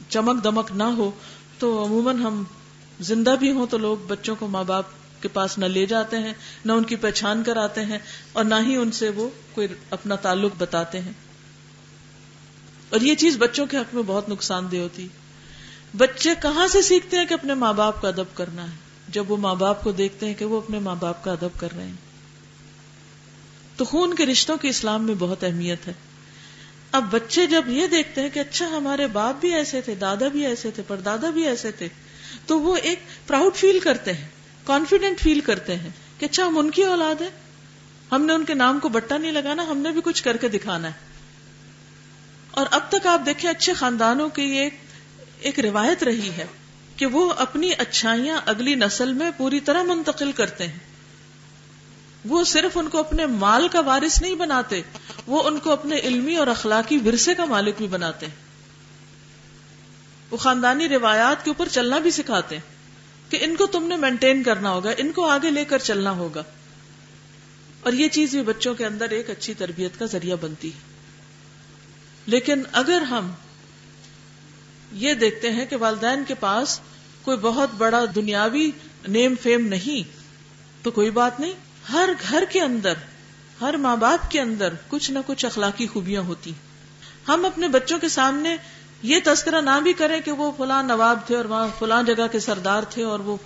چمک دمک نہ ہو، تو عموماً ہم زندہ بھی ہوں تو لوگ بچوں کو ماں باپ کے پاس نہ لے جاتے ہیں، نہ ان کی پہچان کراتے ہیں اور نہ ہی ان سے وہ کوئی اپنا تعلق بتاتے ہیں۔ اور یہ چیز بچوں کے حق میں بہت نقصان دہ ہوتی۔ ہے بچے کہاں سے سیکھتے ہیں کہ اپنے ماں باپ کا ادب کرنا ہے؟ جب وہ ماں باپ کو دیکھتے ہیں کہ وہ اپنے ماں باپ کا ادب کر رہے ہیں۔ تو خون کے رشتوں کی اسلام میں بہت اہمیت ہے۔ اب بچے جب یہ دیکھتے ہیں کہ اچھا ہمارے باپ بھی ایسے تھے، دادا بھی ایسے تھے، پردادا بھی ایسے تھے، تو وہ ایک پراؤڈ فیل کرتے ہیں کانفیڈینٹ فیل کرتے ہیں کہ اچھا ہم ان کی اولاد ہے ہم نے ان کے نام کو بٹا نہیں لگانا، ہم نے بھی کچھ کر کے دکھانا ہے۔ اور اب تک آپ دیکھیں، اچھے خاندانوں کی ایک ایک روایت رہی ہے کہ وہ اپنی اچھائیاں اگلی نسل میں پوری طرح منتقل کرتے ہیں۔ وہ صرف ان کو اپنے مال کا وارث نہیں بناتے، وہ ان کو اپنے علمی اور اخلاقی ورثے کا مالک بھی بناتے ہیں۔ وہ خاندانی روایات کے اوپر چلنا بھی سکھاتے ہیں کہ ان کو تم نے مینٹین کرنا ہوگا، ان کو آگے لے کر چلنا ہوگا۔ اور یہ چیز بھی بچوں کے اندر ایک اچھی تربیت کا ذریعہ بنتی ہے۔ لیکن اگر ہم یہ دیکھتے ہیں کہ والدین کے پاس کوئی بہت بڑا دنیاوی نیم فیم نہیں، تو کوئی بات نہیں، ہر گھر کے اندر، ہر ماں باپ کے اندر کچھ نہ کچھ اخلاقی خوبیاں ہوتی ہم اپنے بچوں کے سامنے یہ تذکرہ نہ بھی کریں کہ وہ فلاں نواب تھے اور وہاں فلاں جگہ کے سردار تھے اور وہ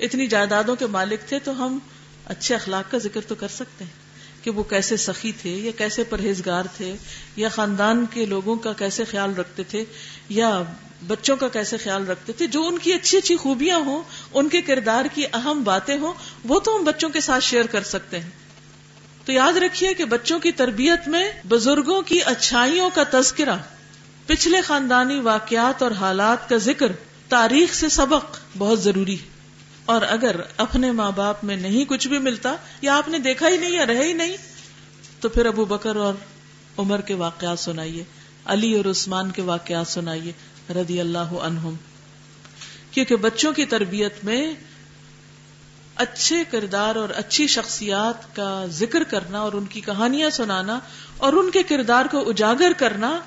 اتنی جائیدادوں کے مالک تھے، تو ہم اچھے اخلاق کا ذکر تو کر سکتے ہیں کہ وہ کیسے سخی تھے یا کیسے پرہیزگار تھے یا خاندان کے لوگوں کا کیسے خیال رکھتے تھے یا بچوں کا کیسے خیال رکھتے تھے، جو ان کی اچھی اچھی خوبیاں ہوں، ان کے کردار کی اہم باتیں ہوں، وہ تو ہم بچوں کے ساتھ شیئر کر سکتے ہیں۔ تو یاد رکھیے کہ بچوں کی تربیت میں بزرگوں کی اچھائیوں کا تذکرہ، پچھلے خاندانی واقعات اور حالات کا ذکر تاریخ سے سبق بہت ضروری ہے۔ اور اگر اپنے ماں باپ میں نہیں کچھ بھی ملتا، یا آپ نے دیکھا ہی نہیں یا رہے ہی نہیں، تو پھر ابو بکر اور عمر کے واقعات سنائیے، علی اور عثمان کے واقعات سنائیے۔ رضی اللہ عنہم، کیونکہ بچوں کی تربیت میں اچھے کردار اور اچھی شخصیات کا ذکر کرنا اور ان کی کہانیاں سنانا اور ان کے کردار کو اجاگر کرنا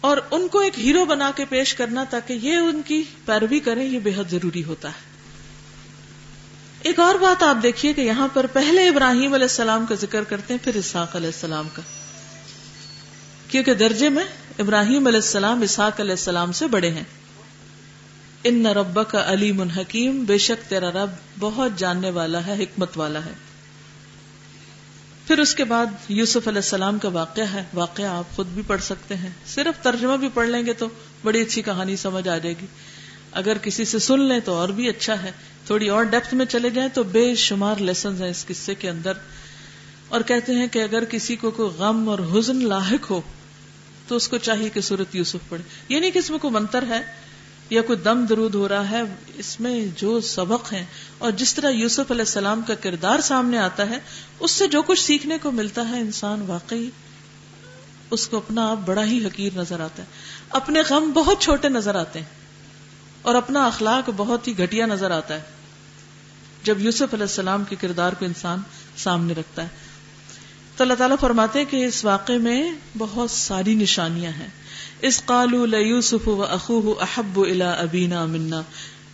اور ان کو ایک ہیرو بنا کے پیش کرنا تاکہ یہ ان کی پیروی کریں، یہ بے حد ضروری ہوتا ہے۔ ایک اور بات آپ دیکھیے کہ یہاں پر پہلے ابراہیم علیہ السلام کا ذکر کرتے ہیں، پھر اسحاق علیہ السلام کا، کیونکہ درجے میں ابراہیم علیہ السلام، اسحاق علیہ السلام سے بڑے ہیں۔ ان رب کا علیم حکیم، بے شک تیرا رب بہت جاننے والا ہے، حکمت والا ہے۔ پھر اس کے بعد یوسف علیہ السلام کا واقعہ ہے۔ واقعہ آپ خود بھی پڑھ سکتے ہیں۔ صرف ترجمہ بھی پڑھ لیں گے تو بڑی اچھی کہانی سمجھ آ جائے گی۔ اگر کسی سے سن لیں تو اور بھی اچھا ہے۔ تھوڑی اور ڈیپتھ میں چلے جائیں تو بے شمار لیسنز ہیں اس قصے کے اندر۔ اور کہتے ہیں کہ اگر کسی کو کوئی غم اور حزن لاحق ہو تو اس کو چاہیے کہ سورت یوسف پڑھے۔ یہ نہیں کہ اس میں کوئی منتر ہے یا کوئی دم درود ہو رہا ہے، اس میں جو سبق ہیں۔ اور جس طرح یوسف علیہ السلام کا کردار سامنے آتا ہے، اس سے جو کچھ سیکھنے کو ملتا ہے، انسان واقعی اس کو اپنا آپ بڑا ہی حقیر نظر آتا ہے۔ اپنے غم بہت چھوٹے نظر آتے ہیں اور اپنا اخلاق بہت ہی گھٹیا نظر آتا ہے۔ جب یوسف علیہ السلام کے کردار کو انسان سامنے رکھتا ہے تو اللہ تعالیٰ فرماتے ہیں کہ اس واقعے میں بہت ساری نشانیاں ہیں۔ اس قالو یوسف و اخو احب الا ابینا منا۔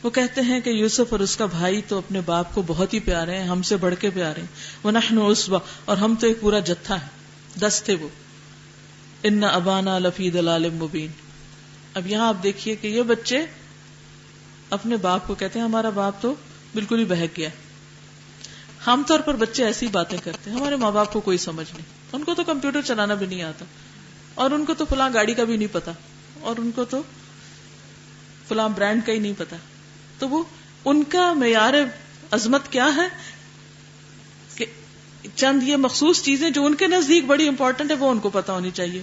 وہ کہتے ہیں کہ یوسف اور اس کا بھائی تو اپنے باپ کو بہت ہی پیارے ہیں، ہم سے بڑھ کے پیارے ہیں۔ وہ نحن اسوا اور ہم تو ایک پورا جتھا ہے دس تھے وہ۔ ان ابانا لفید مبین۔ اب یہاں آپ دیکھیے کہ یہ بچے اپنے باپ کو کہتے ہیں، ہمارا باپ تو بالکل ہی بہک گیا۔ عام طور پر بچے ایسی باتیں کرتے ہیں، ہمارے ماں باپ کو کوئی سمجھ نہیں۔ ان کو تو کمپیوٹر چلانا بھی نہیں آتا۔ اور ان کو تو فلاں گاڑی کا بھی نہیں پتا۔ اور ان کو تو فلاں برانڈ کا ہی نہیں پتا۔ تو وہ ان کا معیار عظمت کیا ہے؟ کہ چند یہ مخصوص چیزیں جو ان کے نزدیک بڑی امپورٹنٹ ہے وہ ان کو پتا ہونی چاہیے۔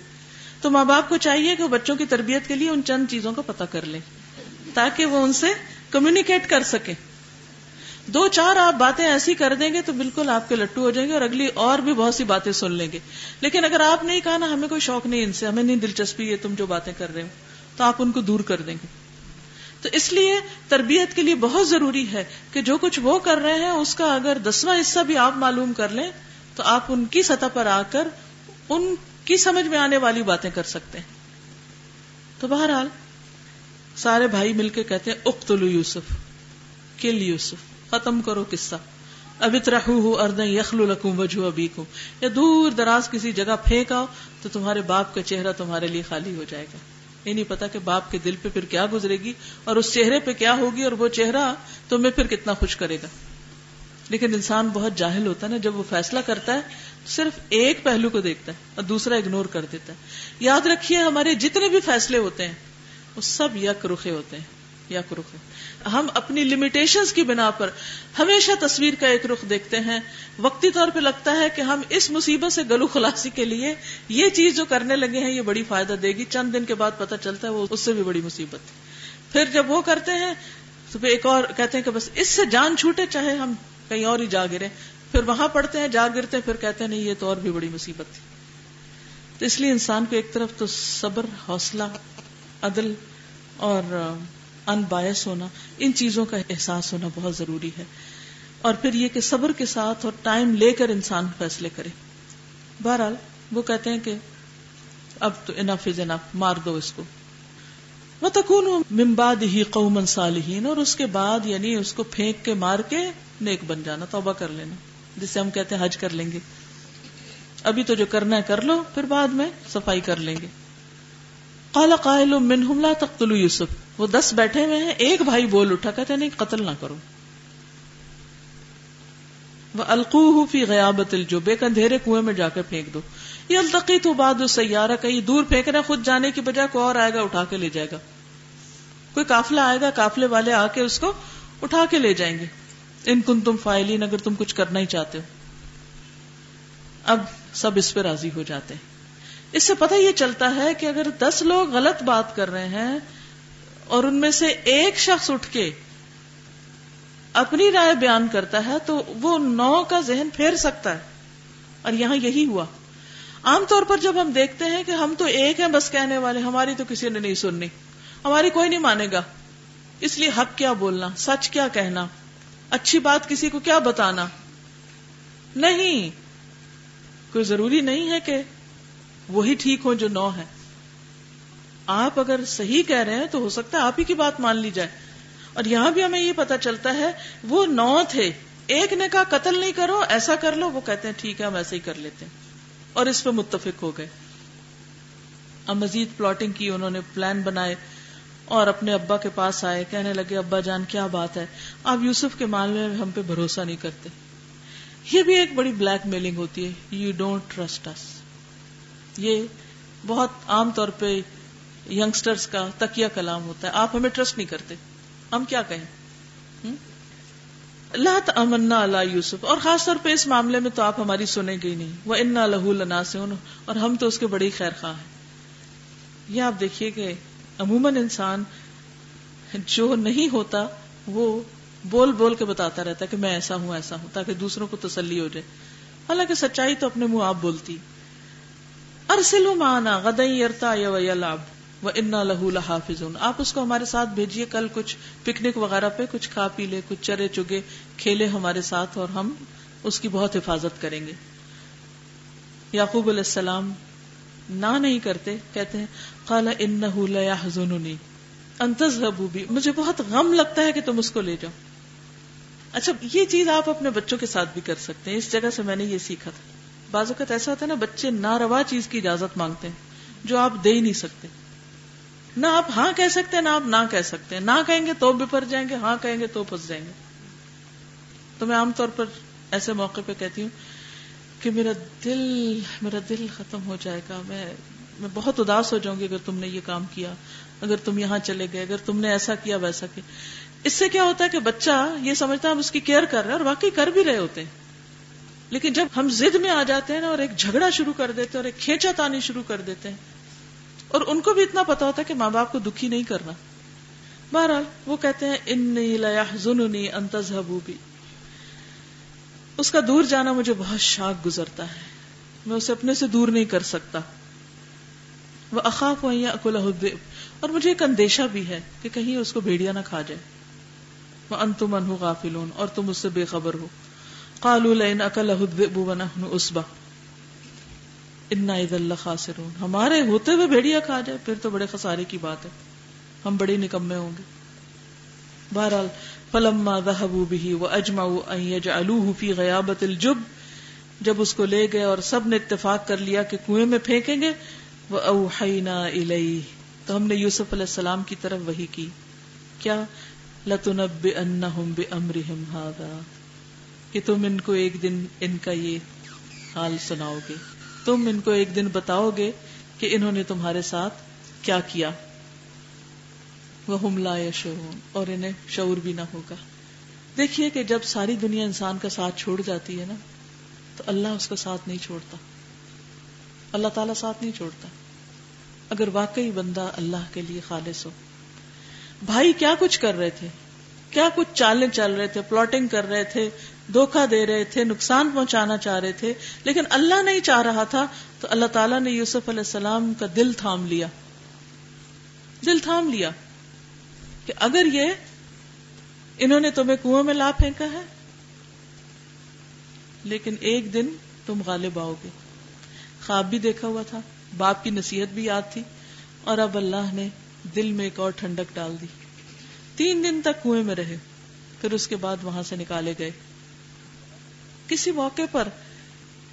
تو ماں باپ کو چاہیے کہ بچوں کی تربیت کے لیے ان چند چیزوں کا پتا کر لیں، تاکہ وہ ان سے کمیونیکیٹ کر سکے دو چار آپ باتیں ایسی کر دیں گے تو بالکل آپ کے لٹو ہو جائیں گے اور اگلی اور بھی بہت سی باتیں سن لیں گے۔ لیکن اگر آپ نہیں کہا نا، ہمیں کوئی شوق نہیں ان سے، ہمیں نہیں دلچسپی ہے تم جو باتیں کر رہے ہو، تو آپ ان کو دور کر دیں گے۔ تو اس لیے تربیت کے لیے بہت ضروری ہے کہ جو کچھ وہ کر رہے ہیں، اس کا اگر دسواں حصہ بھی آپ معلوم کر لیں، تو آپ ان کی سطح پر آ کر ان کی سمجھ میں آنے والی باتیں کر سکتے ہیں۔ تو بہرحال، سارے بھائی مل کے کہتے ہیں اختلو یوسف، کل یوسف۔ ختم کرو قصہ۔ ابھی ہو اردن یخل القم وجہ ابھی کو یا دور دراز کسی جگہ پھینک آؤ تو تمہارے باپ کا چہرہ تمہارے لیے خالی ہو جائے گا۔ یہ نہیں پتا کہ باپ کے دل پہ پھر کیا گزرے گی اور اس چہرے پہ کیا ہوگی اور وہ چہرہ تمہیں پھر کتنا خوش کرے گا۔ لیکن انسان بہت جاہل ہوتا ہے نا، جب وہ فیصلہ کرتا ہے تو صرف ایک پہلو کو دیکھتا ہے اور دوسرا اگنور کر دیتا ہے۔ یاد رکھیے ہمارے جتنے بھی فیصلے ہوتے ہیں، وہ سب یک رخے ہوتے ہیں۔ یک رخے ہم اپنی لمیٹیشن کی بنا پر ہمیشہ تصویر کا ایک رخ دیکھتے ہیں۔ وقتی طور پہ لگتا ہے کہ ہم اس مصیبت سے گلو خلاصی کے لیے یہ چیز جو کرنے لگے ہیں، یہ بڑی فائدہ دے گی۔ چند دن کے بعد پتہ چلتا ہے وہ اس سے بھی بڑی مصیبت پھر جب وہ کرتے ہیں تو پھر ایک اور کہتے ہیں کہ بس اس سے جان چھوٹے، چاہے ہم کہیں اور ہی جا گرے پھر وہاں پڑھتے ہیں، جا گرتے ہیں، پھر کہتے ہیں نہیں، یہ تو اور بھی بڑی مصیبت تھی۔ تو اس لیے انسان کو ایک طرف تو صبر، حوصلہ، عدل اور ان باعث ہونا، ان چیزوں کا احساس ہونا بہت ضروری ہے۔ اور پھر یہ کہ صبر کے ساتھ اور ٹائم لے کر انسان فیصلے کرے۔ بہرحال، وہ کہتے ہیں کہ اب تو انف از انف مار دو اس کو۔ وہ تکون ممباد ہی قومن صالحین اور اس کے بعد یعنی اس کو پھینک کے مار کے نیک بن جانا، توبہ کر لینا۔ جسے ہم کہتے ہیں حج کر لیں گے۔ ابھی تو جو کرنا ہے کر لو، پھر بعد میں صفائی کر لیں گے۔ قال قائل منہم لا تقتلوا یوسف۔ وہ دس بیٹھے ہوئے ہیں، ایک بھائی بول اٹھا کہتے نہیں، قتل نہ کرو۔ وہ القوہ فی غیابت الجب ایک اندھیرے کنویں میں جا کر پھینک دو۔ یہ التقی تو بعد سیارہ کہیں دور پھینک رہا خود جانے کی بجائے کوئی اور آئے گا، اٹھا کے لے جائے گا۔ کوئی قافلہ آئے گا، قافلے والے آ کے اس کو اٹھا کے لے جائیں گے۔ ان کن تم فائلین، اگر تم کچھ کرنا ہی چاہتے ہو۔ اب سب اس پہ راضی ہو جاتے ہیں۔ اس سے پتہ یہ چلتا ہے کہ اگر دس لوگ غلط بات کر رہے ہیں اور ان میں سے ایک شخص اٹھ کے اپنی رائے بیان کرتا ہے تو وہ نو کا ذہن پھیر سکتا ہے اور یہاں یہی ہوا۔ عام طور پر جب ہم دیکھتے ہیں کہ ہم تو ایک ہیں بس کہنے والے، ہماری تو کسی نے نہیں سننی، ہماری کوئی نہیں مانے گا۔ اس لیے حق کیا بولنا، سچ کیا کہنا، اچھی بات کسی کو کیا بتانا؟ نہیں، کوئی ضروری نہیں ہے کہ وہی ٹھیک ہو جو نو ہے۔ آپ اگر صحیح کہہ رہے ہیں تو ہو سکتا ہے آپ ہی کی بات مان لی جائے۔ اور یہاں بھی ہمیں یہ پتا چلتا ہے، وہ نو تھے۔ ایک نے کہا، قتل نہیں کرو، ایسا کر لو۔ وہ کہتے ہیں، ٹھیک ہے، ہم ایسے ہی کر لیتے ہیں۔ اور اس پہ متفق ہو گئے۔ اب مزید پلاٹنگ کی انہوں نے پلان بنائے۔ اور اپنے ابا کے پاس آئے۔ کہنے لگے، ابا جان، کیا بات ہے؟ آپ یوسف کے مال میں ہم پہ بھروسہ نہیں کرتے۔ یہ بھی ایک بڑی بلیک میلنگ ہوتی ہے۔ یو ڈونٹ ٹرسٹ اس یہ بہت عام طور پہ یگسٹرس کا تکیا کلام ہوتا ہے۔ آپ ہمیں ٹرسٹ نہیں کرتے۔ ہم کیا کہیں؟ اللہ تمنا اللہ یوسف۔ اور خاص طور پہ اس معاملے میں تو آپ ہماری سنیں گے نہیں۔ وہ ان لہو لنا سے اور ہم تو اس کے بڑی خیر خواہ ہیں۔ یہ آپ دیکھیے کہ عموماً انسان جو نہیں ہوتا، وہ بول بول کے بتاتا رہتا ہے کہ میں ایسا ہوں ایسا ہوں، تاکہ دوسروں کو تسلی ہو جائے۔ حالانکہ سچائی تو اپنے منہ آپ بولتی۔ ارسلو مانا غدئی ارتا یا لاب وہ انا لہو لحافظ آپ اس کو ہمارے ساتھ بھیجیے، کل کچھ پکنک وغیرہ پہ کچھ کھا پی لے، کچھ چرے چگے کھیلے ہمارے ساتھ اور ہم اس کی بہت حفاظت کریں گے۔ یعقوب علیہ السلام نہ نہیں کرتے، کہتے ہیں خالا ان انتظ بھی مجھے بہت غم لگتا ہے کہ تم اس کو لے جاؤ۔ اچھا یہ چیز آپ اپنے بچوں کے ساتھ بھی کر سکتے ہیں۔ اس جگہ سے میں نے یہ سیکھا تھا۔ بعض اوقات ایسا ہوتا ہے نا، بچے ناروا چیز کی اجازت مانگتے ہیں جو آپ دے ہی نہیں سکتے۔ نہ آپ ہاں کہہ سکتے ہیں، نہ آپ نہ کہہ سکتے ہیں۔ نہ کہیں گے تو بھی پر جائیں گے ہاں کہیں گے تو پھنس جائیں گے۔ تو میں عام طور پر ایسے موقع پہ کہتی ہوں کہ میرا دل میرا دل ختم ہو جائے گا۔ میں میں بہت اداس ہو جاؤں گی اگر تم نے یہ کام کیا، اگر تم یہاں چلے گئے، اگر تم نے ایسا کیا، ویسا کیا۔ اس سے کیا ہوتا ہے کہ بچہ یہ سمجھتا ہے ہم اس کی کیئر کر رہے ہیں اور واقعی کر بھی رہے ہوتے ہیں۔ لیکن جب ہم زد میں آ جاتے ہیں نا اور ایک جھگڑا شروع کر دیتے ہیں اور ایک کھینچا تانی شروع کر دیتے ہیں اور ان کو بھی اتنا پتا ہوتا ہے کہ ماں باپ کو دکھی نہیں کرنا۔ بہرحال وہ کہتے ہیں ان انتظبو بھی اس کا دور جانا مجھے بہت شاک گزرتا ہے۔ میں اسے اپنے سے دور نہیں کر سکتا۔ وہ اخاف اکلا اور مجھے ایک اندیشہ بھی ہے کہ کہیں اس کو بھیڑیا نہ کھا جائے۔ وہ ان تم انہ غافلون۔ اور تم اس سے بے خبر ہو۔ قالوا لئن اکل الذئب ونحن اسبا ان اذا اللہ خاسرون ہمارے ہوتے ہوئے بھیڑیا کھا جائے، پھر تو بڑے خسارے کی بات ہے۔ ہم بڑے نکمے ہوں گے۔ بہرحال، فلما ذهبوا به واجمعوا ان يجعلوه في غيابه الجب جب اس کو لے گئے اور سب نے اتفاق کر لیا کہ کنویں میں پھینکیں گے وہ اوحینا الیہ تو ہم نے یوسف علیہ السلام کی طرف وہی کی۔ کیا؟ لتنب انہم بامرہم ہذا کہ تم ان کو ایک دن ان کا یہ حال سناؤ گے۔ تم ان کو ایک دن بتاؤ گے کہ انہوں نے تمہارے ساتھ کیا کیا۔ وہ لا شعور اور انہیں شعور بھی نہ ہوگا۔ دیکھیے کہ جب ساری دنیا انسان کا ساتھ چھوڑ جاتی ہے نا، تو اللہ اس کا ساتھ نہیں چھوڑتا۔ اللہ تعالی ساتھ نہیں چھوڑتا۔ اگر واقعی بندہ اللہ کے لیے خالص ہو۔ بھائی کیا کچھ کر رہے تھے؟ کیا کچھ چالیں چل رہے تھے؟ پلاٹنگ کر رہے تھے؟ دھوکا دے رہے تھے، نقصان پہنچانا چاہ رہے تھے، لیکن اللہ نہیں چاہ رہا تھا، تو اللہ تعالیٰ نے یوسف علیہ السلام کا دل تھام لیا۔ دل تھام لیا کہ اگر یہ انہوں نے تمہیں کنو میں لا پھینکا ہے، لیکن ایک دن تم غالب آؤ گے۔ خواب بھی دیکھا ہوا تھا، باپ کی نصیحت بھی یاد تھی، اور اب اللہ نے دل میں ایک اور ٹھنڈک ڈال دی۔ تین دن تک کنویں میں رہے، پھر اس کے بعد وہاں سے نکالے گئے۔ کسی موقع پر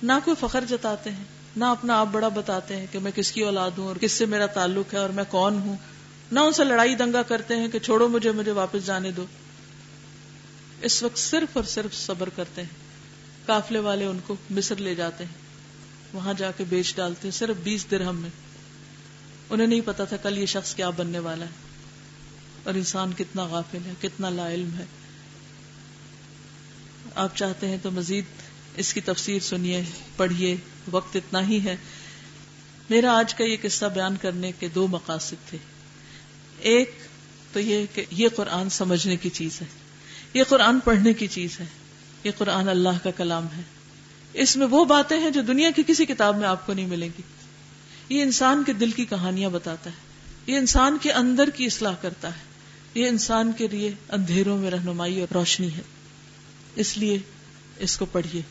نہ کوئی فخر جتاتے ہیں، نہ اپنا آپ بڑا بتاتے ہیں کہ میں کس کی اولاد ہوں اور کس سے میرا تعلق ہے اور میں کون ہوں۔ نہ ان سے لڑائی دنگا کرتے ہیں کہ چھوڑو مجھے مجھے واپس جانے دو۔ اس وقت صرف اور صرف صبر کرتے ہیں۔ کافلے والے ان کو مصر لے جاتے ہیں۔ وہاں جا کے بیچ ڈالتے ہیں، صرف بیس درہم میں۔ انہیں نہیں پتا تھا کل یہ شخص کیا بننے والا ہے۔ اور انسان کتنا غافل ہے، کتنا لا علم ہے۔ آپ چاہتے ہیں تو مزید اس کی تفسیر سنیے، پڑھیے، وقت اتنا ہی ہے۔ میرا آج کا یہ قصہ بیان کرنے کے دو مقاصد تھے۔ ایک تو یہ کہ یہ قرآن سمجھنے کی چیز ہے۔ یہ قرآن پڑھنے کی چیز ہے۔ یہ قرآن اللہ کا کلام ہے۔ اس میں وہ باتیں ہیں جو دنیا کی کسی کتاب میں آپ کو نہیں ملیں گی۔ یہ انسان کے دل کی کہانیاں بتاتا ہے۔ یہ انسان کے اندر کی اصلاح کرتا ہے۔ یہ انسان کے لیے اندھیروں میں رہنمائی اور روشنی ہے۔ اس لیے اس کو پڑھیے۔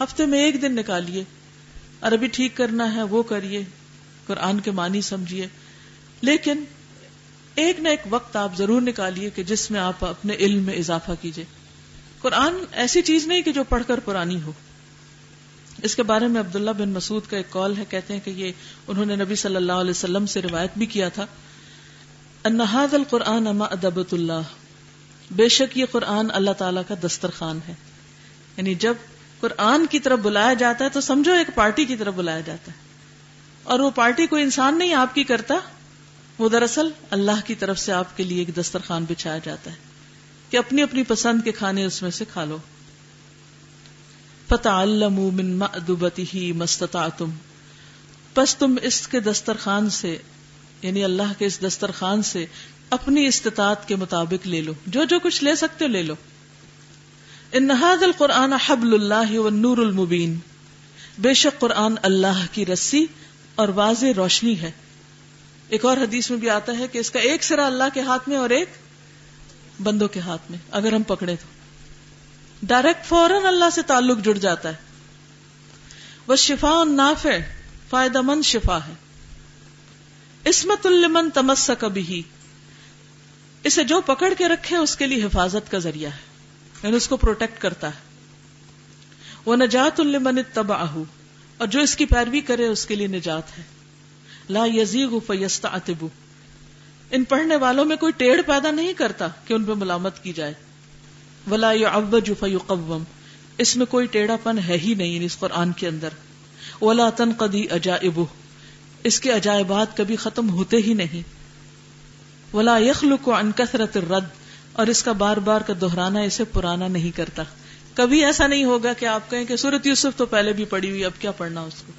ہفتے میں ایک دن نکالیے۔ عربی ٹھیک کرنا ہے وہ کریے۔ قرآن کے معنی سمجھیے۔ لیکن ایک نہ ایک وقت آپ ضرور نکالیے کہ جس میں آپ اپنے علم میں اضافہ کیجیے۔ قرآن ایسی چیز نہیں کہ جو پڑھ کر پرانی ہو۔ اس کے بارے میں عبداللہ بن مسعود کا ایک کال ہے، کہتے ہیں کہ یہ انہوں نے نبی صلی اللہ علیہ وسلم سے روایت بھی کیا تھا۔ انہاد القرآن اما ادبت اللہ۔ بے شک یہ قرآن اللہ تعالیٰ کا دسترخوان ہے۔ یعنی جب قرآن کی طرف بلایا جاتا ہے تو سمجھو ایک پارٹی کی طرف بلایا جاتا ہے۔ اور وہ پارٹی کوئی انسان نہیں آپ کی کرتا، وہ دراصل اللہ کی طرف سے آپ کے لیے ایک دسترخوان بچھایا جاتا ہے کہ اپنی اپنی پسند کے کھانے اس میں سے کھا لو۔ فتح ادوبتی ہی مستتا تم بس تم اس کے دسترخوان سے یعنی اللہ کے اس دسترخوان سے اپنی استطاعت کے مطابق لے لو۔ جو جو کچھ لے سکتے ہو لے لو۔ انہاد القرآن حبل اللہ و نور المبین۔ بے شک قرآن اللہ کی رسی اور واضح روشنی ہے۔ ایک اور حدیث میں بھی آتا ہے کہ اس کا ایک سرا اللہ کے ہاتھ میں اور ایک بندوں کے ہاتھ میں، اگر ہم پکڑے تو۔ ڈائریکٹ فوراً اللہ سے تعلق جڑ جاتا ہے۔ وہ شفا ناف فائدہ مند شفا ہے۔ اسمت المن تمس کبھی ہی اسے جو پکڑ کے رکھے اس کے لیے حفاظت کا ذریعہ ہے یعنی اس کو پروٹیکٹ کرتا ہے۔ وہ نجات المن تباہ اور جو اس کی پیروی کرے اس کے لیے نجات ہے۔ لا یزیغ فیستا اتبو ان پڑھنے والوں میں کوئی ٹیڑھ پیدا نہیں کرتا کہ ان پہ ملامت کی جائے۔ ولا ابج فیقوم۔ اس میں کوئی ٹیڑھا پن ہے ہی نہیں اس قرآن کے اندر۔ ولا تنقدی عجائب اس کے عجائبات کبھی ختم ہوتے ہی نہیں۔ ولا یخلق عن کثرت الرد اور اس کا بار بار کا دہرانا اسے پرانا نہیں کرتا۔ کبھی ایسا نہیں ہوگا کہ آپ کہیں کہ سورت یوسف تو پہلے بھی پڑی ہوئی، اب کیا پڑھنا اس کو؟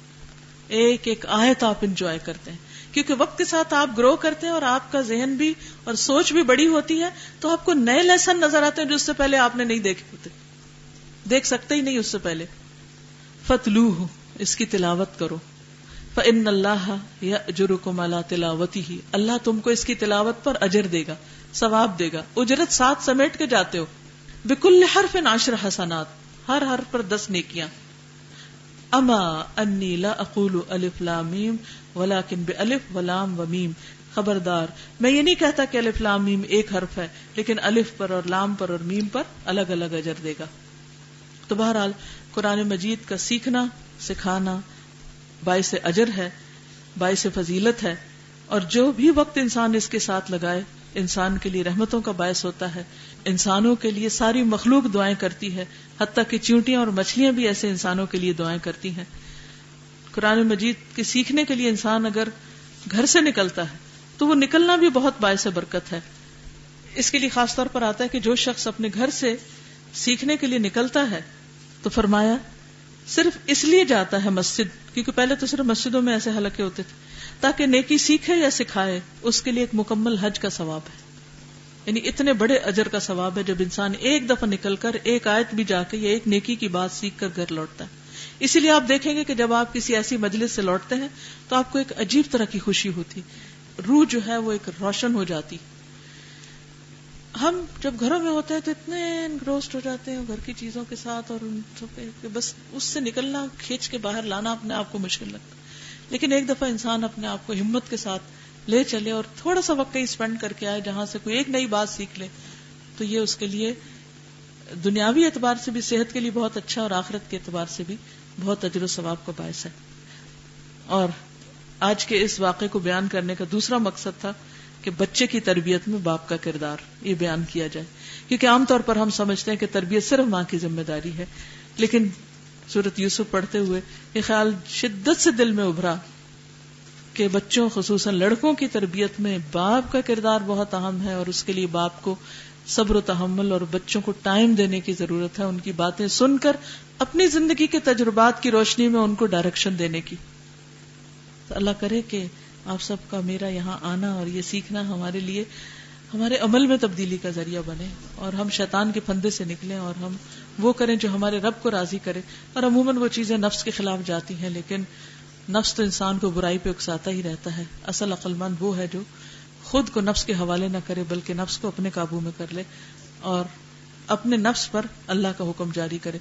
ایک ایک آیت آپ انجوائے کرتے ہیں۔ کیونکہ وقت کے ساتھ آپ گرو کرتے ہیں اور آپ کا ذہن بھی اور سوچ بھی بڑی ہوتی ہے، تو آپ کو نئے لیسن نظر آتے ہیں جو اس سے پہلے آپ نے نہیں دیکھے ہوتے۔ دیکھ سکتے ہی نہیں اس سے پہلے۔ فتلو اس کی تلاوت کرو۔ فن اللہ یا کو مالا تلاوتی ہی اللہ تم کو اس کی تلاوت پر اجر دے گا، ثواب دے گا۔ اجرت ساتھ سمیٹ کے جاتے ہو۔ بکل حرف ناشر حسنات۔ ہر ہر پر دس نیکیاں۔ اما انی لا اقول الف لام میم ولکن بالف ولام و میم خبردار۔ میں یہ نہیں کہتا کہ الف لام میم ایک حرف ہے، لیکن الف پر اور لام پر اور میم پر الگ الگ اجر دے گا۔ تو بہرحال قرآن مجید کا سیکھنا، سکھانا باعث اجر ہے، باعث فضیلت ہے، اور جو بھی وقت انسان اس کے ساتھ لگائے، انسان کے لیے رحمتوں کا باعث ہوتا ہے۔ انسانوں کے لیے ساری مخلوق دعائیں کرتی ہے، حتیٰ کہ چیونٹیاں اور مچھلیاں بھی ایسے انسانوں کے لیے دعائیں کرتی ہیں۔ قرآن مجید کے سیکھنے کے لیے انسان اگر گھر سے نکلتا ہے، تو وہ نکلنا بھی بہت باعث برکت ہے۔ اس کے لیے خاص طور پر آتا ہے کہ جو شخص اپنے گھر سے سیکھنے کے لیے نکلتا ہے، تو فرمایا، صرف اس لیے جاتا ہے مسجد کیونکہ پہلے تو صرف مسجدوں میں ایسے حلقے ہوتے تھے۔ تاکہ نیکی سیکھے یا سکھائے، اس کے لیے ایک مکمل حج کا ثواب ہے۔ یعنی اتنے بڑے اجر کا ثواب ہے جب انسان ایک دفعہ نکل کر ایک آیت بھی جا کے یا ایک نیکی کی بات سیکھ کر گھر لوٹتا ہے۔ اسی لیے آپ دیکھیں گے کہ جب آپ کسی ایسی مجلس سے لوٹتے ہیں تو آپ کو ایک عجیب طرح کی خوشی ہوتی۔ روح جو ہے وہ ایک روشن ہو جاتی۔ ہم جب گھروں میں ہوتے ہیں تو اتنے انگروسڈ ہو جاتے ہیں، گھر کی چیزوں کے ساتھ اور ان سب بس اس سے نکلنا، کھینچ کے باہر لانا اپنے آپ کو مشکل لگتا لیکن ایک دفعہ انسان اپنے آپ کو ہمت کے ساتھ لے چلے اور تھوڑا سا وقت کہیں اسپینڈ کر کے آئے جہاں سے کوئی ایک نئی بات سیکھ لے، تو یہ اس کے لیے دنیاوی اعتبار سے بھی، صحت کے لیے بہت اچھا اور آخرت کے اعتبار سے بھی بہت اجر و ثواب کا باعث ہے۔ اور آج کے اس واقعے کو بیان کرنے کا دوسرا مقصد تھا کہ بچے کی تربیت میں باپ کا کردار یہ بیان کیا جائے۔ کیونکہ عام طور پر ہم سمجھتے ہیں کہ تربیت صرف ماں کی ذمہ داری ہے، لیکن سورت یوسف پڑھتے ہوئے یہ خیال شدت سے دل میں ابھرا کہ بچوں، خصوصاً لڑکوں کی تربیت میں باپ کا کردار بہت اہم ہے اور اس کے لیے باپ کو صبر و تحمل اور بچوں کو ٹائم دینے کی ضرورت ہے، ان کی باتیں سن کر اپنی زندگی کے تجربات کی روشنی میں ان کو ڈائریکشن دینے کی۔ تو اللہ کرے کہ آپ سب کا میرا یہاں آنا اور یہ سیکھنا ہمارے لیے ہمارے عمل میں تبدیلی کا ذریعہ بنے اور ہم شیطان کے پھندے سے نکلیں اور ہم وہ کریں جو ہمارے رب کو راضی کرے اور عموماً وہ چیزیں نفس کے خلاف جاتی ہیں لیکن نفس تو انسان کو برائی پہ اکساتا ہی رہتا ہے اصل عقل مند وہ ہے جو خود کو نفس کے حوالے نہ کرے بلکہ نفس کو اپنے قابو میں کر لے اور اپنے نفس پر اللہ کا حکم جاری کرے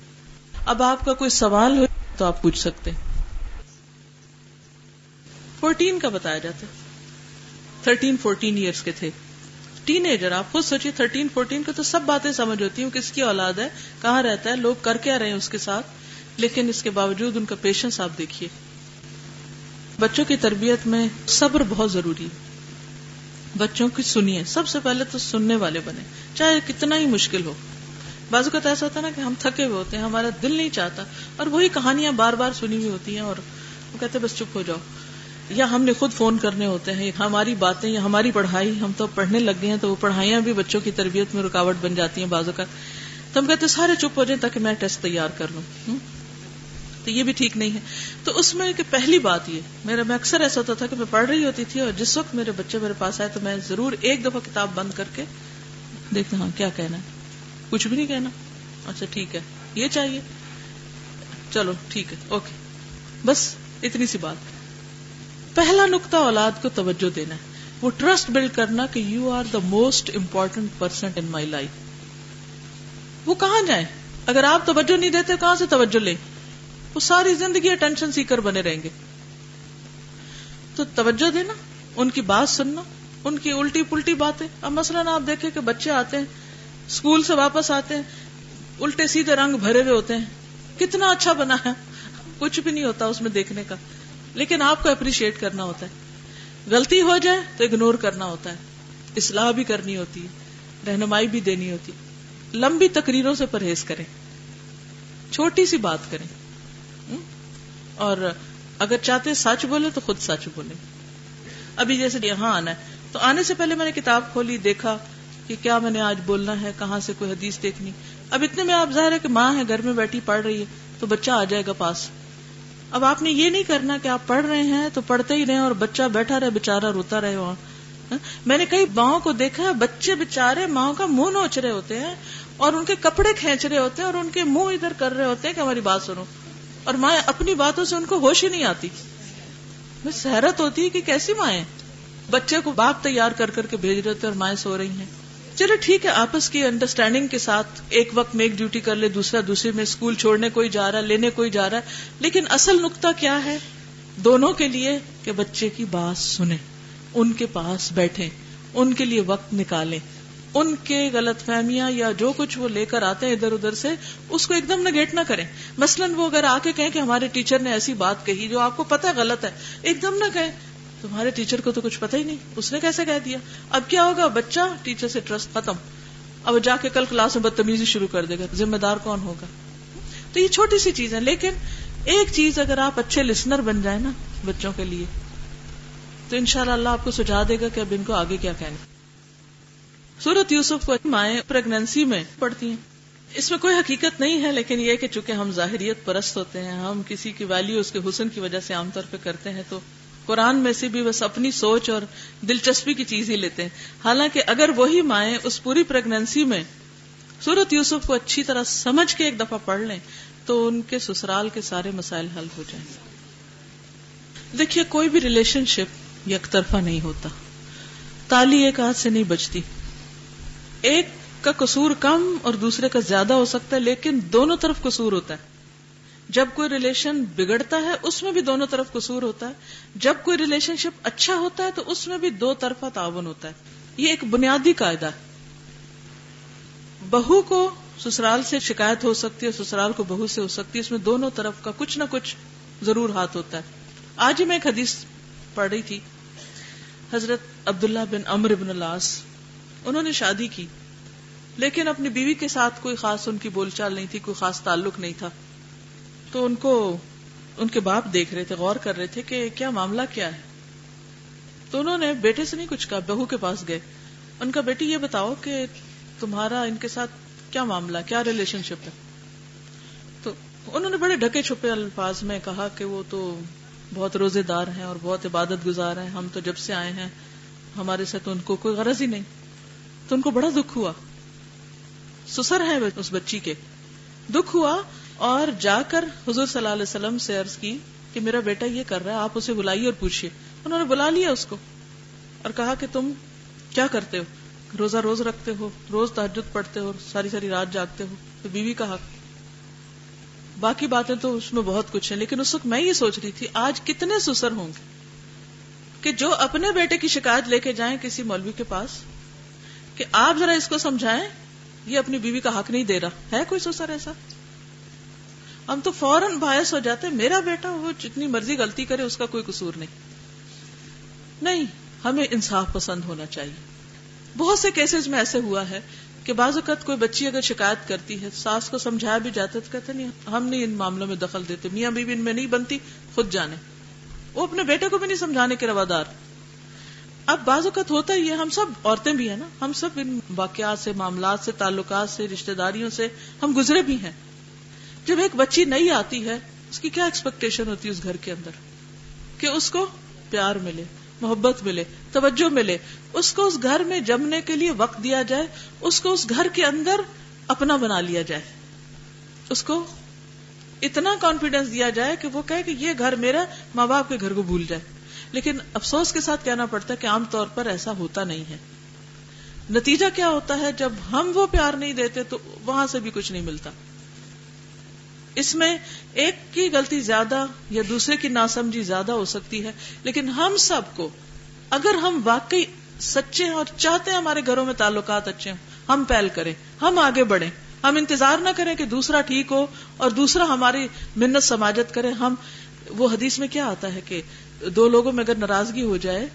اب آپ کا کوئی سوال ہو تو آپ پوچھ سکتے ہیں فورٹین کا بتایا جاتا تھرٹین فورٹین ایئرس کے تھے۔ ٹین ایجر آپ خود سوچیے تھرٹین فورٹین کو تو سب باتیں سمجھ ہوتی ہوں کس کی اولاد ہے، کہاں رہتا ہے، لوگ کر کے رہے ہیں اس کے ساتھ۔ لیکن اس کے باوجود ان کا پیشنس آپ دیکھیے۔ بچوں کی تربیت میں صبر بہت ضروری ہے۔ بچوں کی سنیے، سب سے پہلے تو سننے والے بنے چاہے کتنا ہی مشکل ہو۔ بازو کا ایسا ہوتا ہے نا کہ ہم تھکے ہوئے ہوتے ہیں، ہمارا دل نہیں چاہتا، اور وہی کہانیاں بار بار سنی ہوئی ہوتی ہیں اور وہ کہتے بس چپ ہو جاؤ۔ یا ہم نے خود فون کرنے ہوتے ہیں ہماری باتیں، یا ہماری پڑھائی، ہم تو پڑھنے لگ گئے ہیں تو وہ پڑھائیاں بھی بچوں کی تربیت میں رکاوٹ بن جاتی ہیں بازو کا تو ہم کہتے سارے چپ ہو جائیں تاکہ میں ٹیسٹ تیار کر لوں۔ تو یہ بھی ٹھیک نہیں ہے۔ تو اس میں کہ پہلی بات یہ، میرا میں اکثر ایسا ہوتا تھا کہ میں پڑھ رہی ہوتی تھی اور جس وقت میرے بچے میرے پاس آئے تو میں ضرور ایک دفعہ کتاب بند کر کے دیکھتا ہاں کیا کہنا ہے؟ کچھ بھی نہیں کہنا۔ اچھا ٹھیک ہے، یہ چاہیے۔ چلو، ٹھیک ہے، اوکے۔ بس، اتنی سی بات۔ پہلا نقطہ اولاد کو توجہ دینا ہے۔ وہ ٹرسٹ بلڈ کرنا کہ you are the most important person in my life وہ کہاں جائیں؟ اگر آپ توجہ نہیں دیتے کہاں سے توجہ لیں؟ وہ ساری زندگی اٹینشن سیکر بنے رہیں گے۔ تو توجہ دینا، ان کی بات سننا، ان کی الٹی پلٹی باتیں۔ اب مثلاً آپ دیکھیں کہ بچے آتے ہیں، اسکول سے واپس آتے ہیں، الٹے سیدھے رنگ بھرے ہوئے ہوتے ہیں۔ کتنا اچھا بنا ہے۔ کچھ بھی نہیں ہوتا اس میں دیکھنے کا۔ لیکن آپ کو اپریشیٹ کرنا ہوتا ہے۔ غلطی ہو جائے تو اگنور کرنا ہوتا ہے۔ اصلاح بھی کرنی ہوتی ہے، رہنمائی بھی دینی ہوتی لمبی تقریروں سے پرہیز کریں۔ چھوٹی سی بات کریں۔ اور اگر چاہتے سچ بولے تو خود سچ بولے ابھی جیسے یہاں آنا ہے۔ تو آنے سے پہلے میں نے کتاب کھولی، دیکھا کہ کیا میں نے آج بولنا ہے، کہاں سے کوئی حدیث دیکھنی۔ اب اتنے میں آپ ظاہر ہے کہ ماں ہے، گھر میں بیٹھی، پڑھ رہی ہے، تو بچہ آ جائے گا پاس۔ اب آپ نے یہ نہیں کرنا کہ آپ پڑھ رہے ہیں تو پڑھتے ہی رہے اور بچہ بیٹھا رہے بےچارا روتا رہے وہاں میں نے کئی ماؤں کو دیکھا ہے، بچے بےچارے ماؤں کا منہ نوچ رہے ہوتے ہیں اور ان کے کپڑے کھینچ رہے ہوتے ہیں اور ان کے منہ ادھر کر رہے ہوتے ہیں کہ ہماری بات سنو۔ اور ماں اپنی باتوں سے ان کو ہوش ہی نہیں آتی۔ حیرت ہوتی ہے کہ کیسی مائیں بچے کو باپ تیار کر کر کے بھیج رہے تھے اور مائیں سو رہی ہیں۔ چلو ٹھیک ہے، آپس کی انڈرسٹینڈنگ کے ساتھ ایک وقت میں ایک ڈیوٹی کر لے، دوسرا، دوسرے میں اسکول چھوڑنے کوئی جا رہا ہے لینے کوئی جا رہا۔ ہے لیکن اصل نقطہ کیا ہے؟ دونوں کے لیے کہ بچے کی بات سنیں، ان کے پاس بیٹھے ان کے لیے وقت نکالیں۔ ان کے غلط فہمیاں یا جو کچھ وہ لے کر آتے ہیں ادھر ادھر سے، اس کو ایک دم نگیٹ نہ کریں۔ مثلاً وہ اگر آ کے کہیں کہ ہمارے ٹیچر نے ایسی بات کہی جو آپ کو پتا غلط ہے، ایک دم نہ کہیں۔ تمہارے ٹیچر کو تو کچھ پتا ہی نہیں۔ اس نے کیسے کہہ دیا؟ اب کیا ہوگا؟ بچہ ٹیچر سے ٹرسٹ ختم۔ اب جا کے کل کلاس میں بدتمیزی شروع کر دے گا۔ ذمہ دار کون ہوگا؟ تو یہ چھوٹی سی چیز ہے، لیکن ایک چیز اگر آپ اچھے لسنر بن جائیں نا بچوں کے لیے، تو ان شاء اللہ آپ کو سجا دے گا کہ اب ان کو آگے کیا کہنا سورت یوسف کو مائیں پریگنسی میں پڑتی ہیں۔ اس میں کوئی حقیقت نہیں ہے، لیکن یہ کہ چونکہ ہم ظاہریت پرست ہوتے ہیں، ہم کسی کی ویلو اس کے حسن کی وجہ سے عام طور پہ کرتے ہیں، تو قرآن میں سے بھی بس اپنی سوچ اور دلچسپی کی چیز ہی لیتے ہیں۔ حالانکہ اگر وہی مائیں اس پوری پریگنسی میں سورت یوسف کو اچھی طرح سمجھ کے ایک دفعہ پڑھ لیں، تو ان کے سسرال کے سارے مسائل حل ہو جائیں۔ دیکھیے، کوئی بھی ریلیشن شپ یک طرفہ نہیں ہوتا۔ تالی ایک ہاتھ سے نہیں بچتی ایک کا قصور کم اور دوسرے کا زیادہ ہو سکتا ہے، لیکن دونوں طرف قصور ہوتا ہے۔ جب کوئی ریلیشن بگڑتا ہے، اس میں بھی دونوں طرف قصور ہوتا ہے۔ جب کوئی ریلیشن شپ اچھا ہوتا ہے، تو اس میں بھی دو طرفہ تعاون ہوتا ہے۔ یہ ایک بنیادی قاعدہ ہے۔ بہو کو سسرال سے شکایت ہو سکتی ہے، سسرال کو بہو سے ہو سکتی ہے۔ اس میں دونوں طرف کا کچھ نہ کچھ ضرور ہاتھ ہوتا ہے۔ آج ہی میں ایک حدیث پڑھ رہی تھی۔ حضرت عبداللہ بن امر بن الاس انہوں نے شادی کی، لیکن اپنی بیوی کے ساتھ کوئی خاص ان کی بول چال نہیں تھی، کوئی خاص تعلق نہیں تھا۔ تو ان کو ان کے باپ دیکھ رہے تھے، غور کر رہے تھے کہ کیا معاملہ کیا ہے۔ تو انہوں نے بیٹے سے نہیں کچھ کہا، بہو کے پاس گئے۔ ان کا بیٹی یہ بتاؤ کہ تمہارا ان کے ساتھ کیا معاملہ، کیا ریلیشن شپ ہے؟ تو انہوں نے بڑے ڈھکے چھپے الفاظ میں کہا کہ وہ تو بہت روزے دار ہیں اور بہت عبادت گزار ہیں، ہم تو جب سے آئے ہیں، ہمارے سے تو ان کو کوئی غرض ہی نہیں۔ تو ان کو بڑا دکھ ہوا۔ سسر ہے اس بچی کے۔ دکھ ہوا اور جا کر حضور صلی اللہ علیہ وسلم سے عرض کی کہ میرا بیٹا یہ کر رہا ہے، آپ اسے بلائیے اور پوچھیے۔ انہوں نے بلا لیا اس کو اور کہا کہ تم کیا کرتے ہو؟ روزہ روز رکھتے ہو، روز تحجد پڑھتے ہو، ساری ساری رات جاگتے ہو۔ تو بیوی کا حق باقی باتیں تو اس میں بہت کچھ ہیں، لیکن اس وقت میں یہ سوچ رہی تھی، آج کتنے سسر ہوں گے؟ کہ جو اپنے بیٹے کی شکایت لے کے جائیں کسی مولوی کے پاس، کہ آپ ذرا اس کو سمجھائیں، یہ اپنی بیوی کا حق نہیں دے رہا۔ ہے کوئی سسر ایسا؟ ہم تو فوراً باعث ہو جاتے میرا بیٹا وہ جتنی مرضی غلطی کرے، اس کا کوئی قصور نہیں۔ نہیں، ہمیں انصاف پسند ہونا چاہیے۔ بہت سے کیسز میں ایسے ہوا ہے کہ بعض اوقات کوئی بچی اگر شکایت کرتی ہے، ساس کو سمجھایا بھی جاتا تو کہتے نہیں، ہم نہیں ان معاملوں میں دخل دیتے۔ میاں بیوی ان میں نہیں بنتی، خود جانے۔ وہ اپنے بیٹے کو بھی نہیں سمجھانے کے روادار۔ اب بعض اوقات ہوتا ہی ہے، ہم سب عورتیں بھی ہیں نا، ہم سب ان واقعات سے، معاملات سے، تعلقات سے رشتے داریوں سے ہم گزرے بھی ہیں۔ جب ایک بچی نئی آتی ہے، اس کی کیا ایکسپیکٹیشن ہوتی ہے اس گھر کے اندر؟ کہ اس کو پیار ملے، محبت ملے، توجہ ملے، اس کو اس گھر میں جمنے کے لیے وقت دیا جائے، اس کو اس گھر کے اندر اپنا بنا لیا جائے۔ اس کو اتنا کانفیڈینس دیا جائے کہ وہ کہے کہ یہ گھر میرا ماں باپ کے گھر کو بھول جائے۔ لیکن افسوس کے ساتھ کہنا پڑتا ہے کہ عام طور پر ایسا ہوتا نہیں ہے۔ نتیجہ کیا ہوتا ہے؟ جب ہم وہ پیار نہیں دیتے تو وہاں سے بھی کچھ نہیں ملتا۔ اس میں ایک کی غلطی زیادہ یا دوسرے کی ناسمجھی زیادہ ہو سکتی ہے، لیکن ہم سب کو اگر ہم واقعی سچے ہیں اور چاہتے ہیں ہمارے گھروں میں تعلقات اچھے ہوں، ہم پہل کریں، ہم آگے بڑھیں، ہم انتظار نہ کریں کہ دوسرا ٹھیک ہو اور دوسرا ہماری منت سماجت کرے۔ ہم، وہ حدیث میں کیا آتا ہے کہ دو لوگوں میں اگر ناراضگی ہو جائے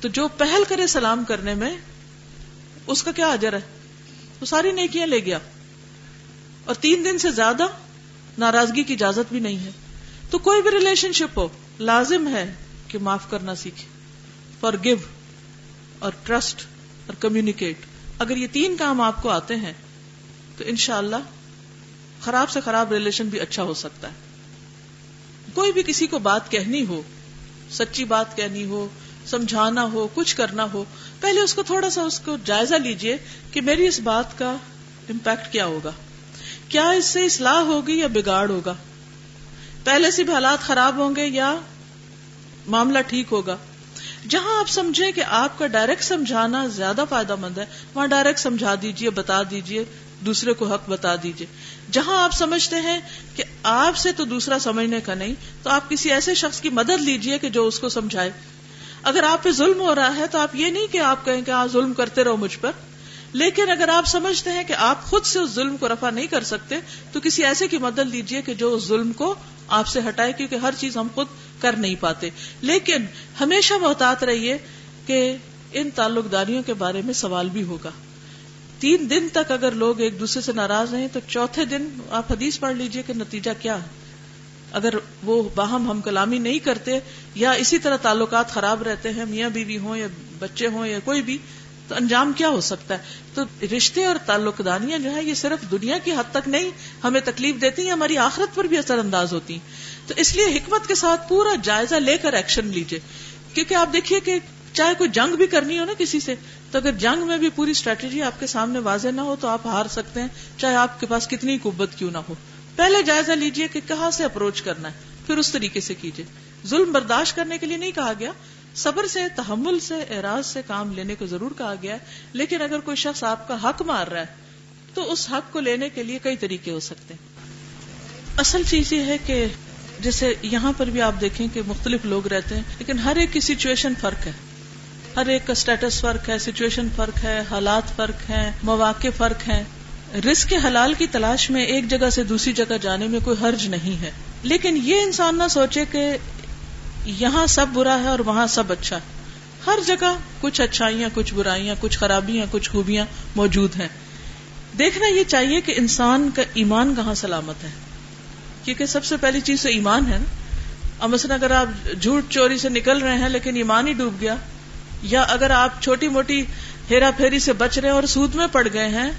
تو جو پہل کرے سلام کرنے میں، اس کا کیا اجر ہے؟ وہ ساری نیکیاں لے گیا۔ اور تین دن سے زیادہ ناراضگی کی اجازت بھی نہیں ہے۔ تو کوئی بھی ریلیشن شپ ہو، لازم ہے کہ معاف کرنا سیکھے۔ فار گیو اور ٹرسٹ اور کمیونیکیٹ اگر یہ تین کام آپ کو آتے ہیں، تو انشاءاللہ اللہ خراب سے خراب ریلیشن بھی اچھا ہو سکتا ہے۔ کوئی بھی کسی کو بات کہنی ہو، سچی بات کہنی ہو، سمجھانا ہو، کچھ کرنا ہو، پہلے اس کو تھوڑا سا اس کو جائزہ لیجیے کہ میری اس بات کا امپیکٹ کیا ہوگا۔ کیا اس سے اصلاح ہوگی یا بگاڑ ہوگا؟ پہلے سے بھی حالات خراب ہوں گے یا معاملہ ٹھیک ہوگا؟ جہاں آپ سمجھیں کہ آپ کا ڈائریکٹ سمجھانا زیادہ فائدہ مند ہے، وہاں ڈائریکٹ سمجھا دیجیے، بتا دیجیے، دوسرے کو حق بتا دیجیے۔ جہاں آپ سمجھتے ہیں کہ آپ سے تو دوسرا سمجھنے کا نہیں، تو آپ کسی ایسے شخص کی مدد لیجیے کہ جو اس کو سمجھائے۔ اگر آپ پہ ظلم ہو رہا ہے تو آپ یہ نہیں کہ آپ کہیں کہ آپ ظلم کرتے رہو مجھ پر۔ لیکن اگر آپ سمجھتے ہیں کہ آپ خود سے اس ظلم کو رفع نہیں کر سکتے، تو کسی ایسے کی مدد لیجیے کہ جو اس ظلم کو آپ سے ہٹائے، کیونکہ ہر چیز ہم خود کر نہیں پاتے۔ لیکن ہمیشہ محتاط رہیے کہ ان تعلق داریوں کے بارے میں سوال بھی ہوگا۔ تین دن تک اگر لوگ ایک دوسرے سے ناراض رہے تو چوتھے دن آپ حدیث پڑھ لیجیے کہ نتیجہ کیا۔ ہے اگر وہ باہم ہم کلامی نہیں کرتے یا اسی طرح تعلقات خراب رہتے ہیں، میاں بیوی ہوں یا بچے ہوں یا کوئی بھی تو انجام کیا ہو سکتا ہے؟ تو رشتے اور تعلق دانیاں جو ہے یہ صرف دنیا کی حد تک نہیں، ہمیں تکلیف دیتی ہیں، ہماری آخرت پر بھی اثر انداز ہوتی ہیں۔ تو اس لیے حکمت کے ساتھ پورا جائزہ لے کر ایکشن لیجیے کیونکہ آپ دیکھیے کہ چاہے کوئی جنگ بھی کرنی ہو نا کسی سے، تو اگر جنگ میں بھی پوری اسٹریٹجی آپ کے سامنے واضح نہ ہو تو آپ ہار سکتے ہیں، چاہے آپ کے پاس کتنی قوت کیوں نہ ہو۔ پہلے جائزہ لیجیے کہ کہاں سے اپروچ کرنا ہے، پھر اس طریقے سے کیجیے ظلم برداشت کرنے کے لیے نہیں کہا گیا صبر سے، تحمل سے، اعراض سے کام لینے کو ضرور کہا گیا ہے، لیکن اگر کوئی شخص آپ کا حق مار رہا ہے، تو اس حق کو لینے کے لیے کئی طریقے ہو سکتے ہیں۔ اصل چیز یہ ہے کہ جیسے یہاں پر بھی آپ دیکھیں کہ مختلف لوگ رہتے ہیں، لیکن ہر ایک کی سچویشن فرق ہے۔ ہر ایک کا اسٹیٹس فرق ہے سچویشن فرق ہے، حالات فرق ہیں، مواقع فرق ہیں۔ رسک حلال کی تلاش میں ایک جگہ سے دوسری جگہ جانے میں کوئی حرج نہیں ہے۔ لیکن یہ انسان نہ سوچے کہ یہاں سب برا ہے اور وہاں سب اچھا ہر جگہ کچھ اچھائیاں، کچھ برائیاں، کچھ خرابیاں، کچھ خوبیاں موجود ہیں۔ دیکھنا یہ چاہیے کہ انسان کا ایمان کہاں سلامت ہے۔ کیونکہ سب سے پہلی چیز تو ایمان ہے نا۔ اب مثلا اگر آپ جھوٹ چوری سے نکل رہے ہیں لیکن ایمان ہی ڈوب گیا، یا اگر آپ چھوٹی موٹی ہیرا پھیری سے بچ رہے ہیں اور سود میں پڑ گئے ہیں،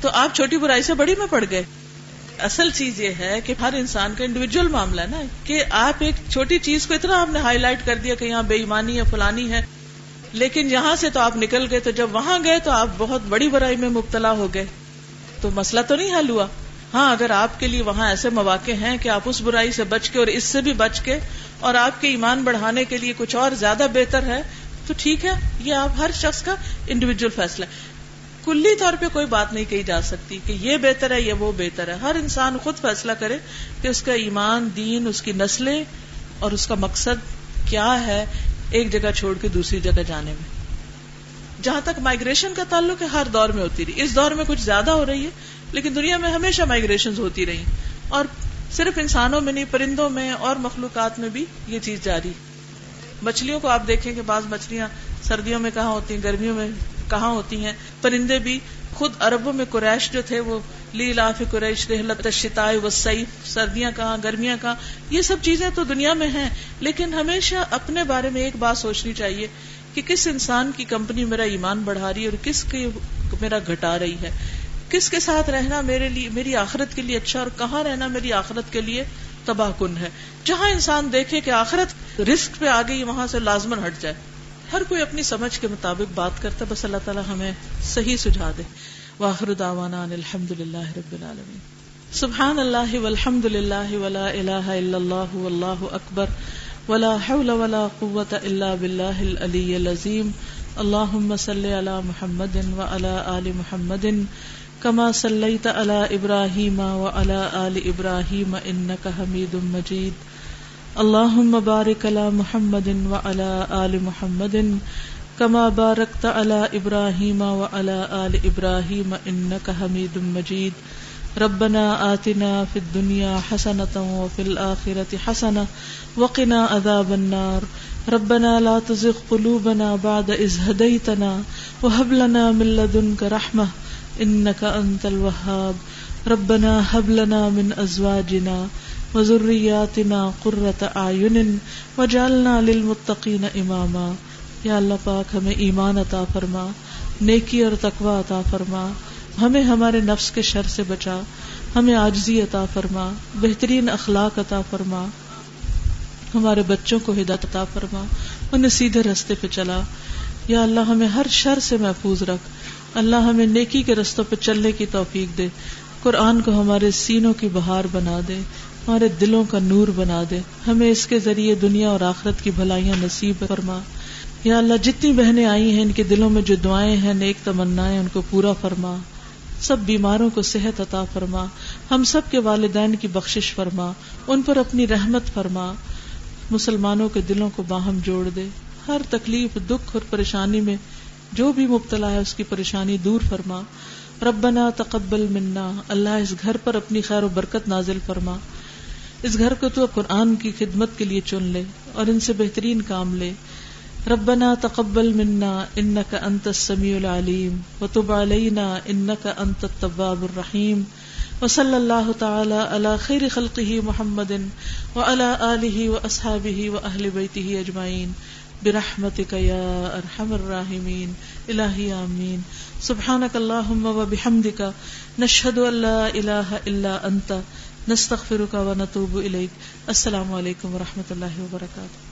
تو آپ چھوٹی برائی سے بڑی میں پڑ گئے۔ اصل چیز یہ ہے کہ ہر انسان کا انڈیویجل معاملہ ہے نا، کہ آپ ایک چھوٹی چیز کو اتنا آپ نے ہائی لائٹ کر دیا کہ یہاں بے ایمانی ہے، فلانی ہے، لیکن یہاں سے تو آپ نکل گئے تو جب وہاں گئے تو آپ بہت بڑی برائی میں مبتلا ہو گئے۔ تو مسئلہ تو نہیں حل ہوا۔ ہاں اگر آپ کے لیے وہاں ایسے مواقع ہیں کہ آپ اس برائی سے بچ کے اور اس سے بھی بچ کے اور آپ کے ایمان بڑھانے کے لیے کچھ اور زیادہ بہتر ہے، تو ٹھیک ہے، یہ آپ ہر شخص کا انڈیویجل فیصلہ ہے۔ کلی طور پہ کوئی بات نہیں کہی جا سکتی کہ یہ بہتر ہے یا وہ بہتر ہے۔ ہر انسان خود فیصلہ کرے کہ اس کا ایمان، دین، اس کی نسلیں اور اس کا مقصد کیا ہے ایک جگہ چھوڑ کے دوسری جگہ جانے میں۔ جہاں تک مائگریشن کا تعلق ہے، ہر دور میں ہوتی رہی۔ اس دور میں کچھ زیادہ ہو رہی ہے، لیکن دنیا میں ہمیشہ مائگریشن ہوتی رہی۔ اور صرف انسانوں میں نہیں، پرندوں میں اور مخلوقات میں بھی یہ چیز جاری۔ مچھلیوں کو آپ دیکھیں کہ بعض مچھلیاں سردیوں میں کہاں ہوتی ہیں، گرمیوں میں کہاں ہوتی ہیں؟ پرندے بھی خود عربوں میں قریش جو تھے، وہ لی لاف قریش، رحلت شتائے و سعید سردیاں کہاں، گرمیاں کہاں؟ یہ سب چیزیں تو دنیا میں ہیں، لیکن ہمیشہ اپنے بارے میں ایک بات سوچنی چاہیے کہ کس انسان کی کمپنی میرا ایمان بڑھا رہی ہے اور کس کی میرا گھٹا رہی ہے؟ کس کے ساتھ رہنا میرے لیے، میری آخرت کے لیے اچھا اور کہاں رہنا میری آخرت کے لیے تباہ کن ہے؟ جہاں انسان دیکھے کہ آخرت رسک پہ آ گئی وہاں سے لازمن ہٹ جائے۔ ہر کوئی اپنی سمجھ کے مطابق بات کرتا ہے، بس اللہ تعالیٰ ہمیں صحیح سجھا دے۔ واخر دعوانا الحمد للہ رب العالمین۔ سبحان اللہ والحمد للہ ولا الہ الا اللہ واللہ اکبر۔ ولا حول ولا قوة الا باللہ العلی العظیم۔ اللہم صلی علی محمد وعلی آل محمد۔ کما صلی على ابراہیم و آل ابراہیم انک حمید مجید۔ اللہم بارک علی محمد و علی آل محمد کما بارکت علی ابراہیم و علی آل ابراہیم انک حمید مجید ربنا آتنا فی الدنیا حسنتا و فی الآخرة حسنا وقنا عذاب النار ربنا لا تزغ قلوبنا بعد اذ هديتنا وهب لنا من لدنك رحمه انك انت الوهاب ربنا هب لنا من ازواجنا وذرياتنا قرة اعين وجعلنا للمتقين اماما یا اللہ پاک ہمیں ایمان عطا فرما، نیکی اور تقوی عطا فرما۔ ہمیں ہمارے نفس کے شر سے بچا۔ ہمیں آجزی عطا فرما، بہترین اخلاق عطا فرما۔ ہمارے بچوں کو ہدایت عطا فرما، انہیں سیدھے رستے پہ چلا۔ یا اللہ ہمیں ہر شر سے محفوظ رکھ۔ اللہ ہمیں نیکی کے رستوں پہ چلنے کی توفیق دے۔ قرآن کو ہمارے سینوں کی بہار بنا دے۔ ہمارے دلوں کا نور بنا دے۔ ہمیں اس کے ذریعے دنیا اور آخرت کی بھلائیاں نصیب فرما۔ یا اللہ، جتنی بہنیں آئی ہیں، ان کے دلوں میں جو دعائیں ہیں، نیک تمنا ان کو پورا فرما۔ سب بیماروں کو صحت عطا فرما۔ ہم سب کے والدین کی بخشش فرما۔ ان پر اپنی رحمت فرما۔ مسلمانوں کے دلوں کو باہم جوڑ دے۔ ہر تکلیف، دکھ اور پریشانی میں جو بھی مبتلا ہے، اس کی پریشانی دور فرما۔ ربنا تقبل منا۔ اللہ اس گھر پر اپنی خیر و برکت نازل فرما۔ اس گھر کو تو قرآن کی خدمت کے لیے چن لے اور ان سے بہترین کام لے۔ ربنا تقبل منا انك انت السميع العليم وتب علينا انك انت التواب الرحيم وصلى الله تعالى على خير خلقه محمد وعلى اله واصحابه واهل بيته اجمعين برحمتك يا ارحم الراحمين الہی آمین۔ سبحانك اللهم وبحمدك نشهد ان لا اله الا انت۔ نستغفرك ونتوب اليك السلام علیکم ورحمۃ اللہ وبرکاتہ.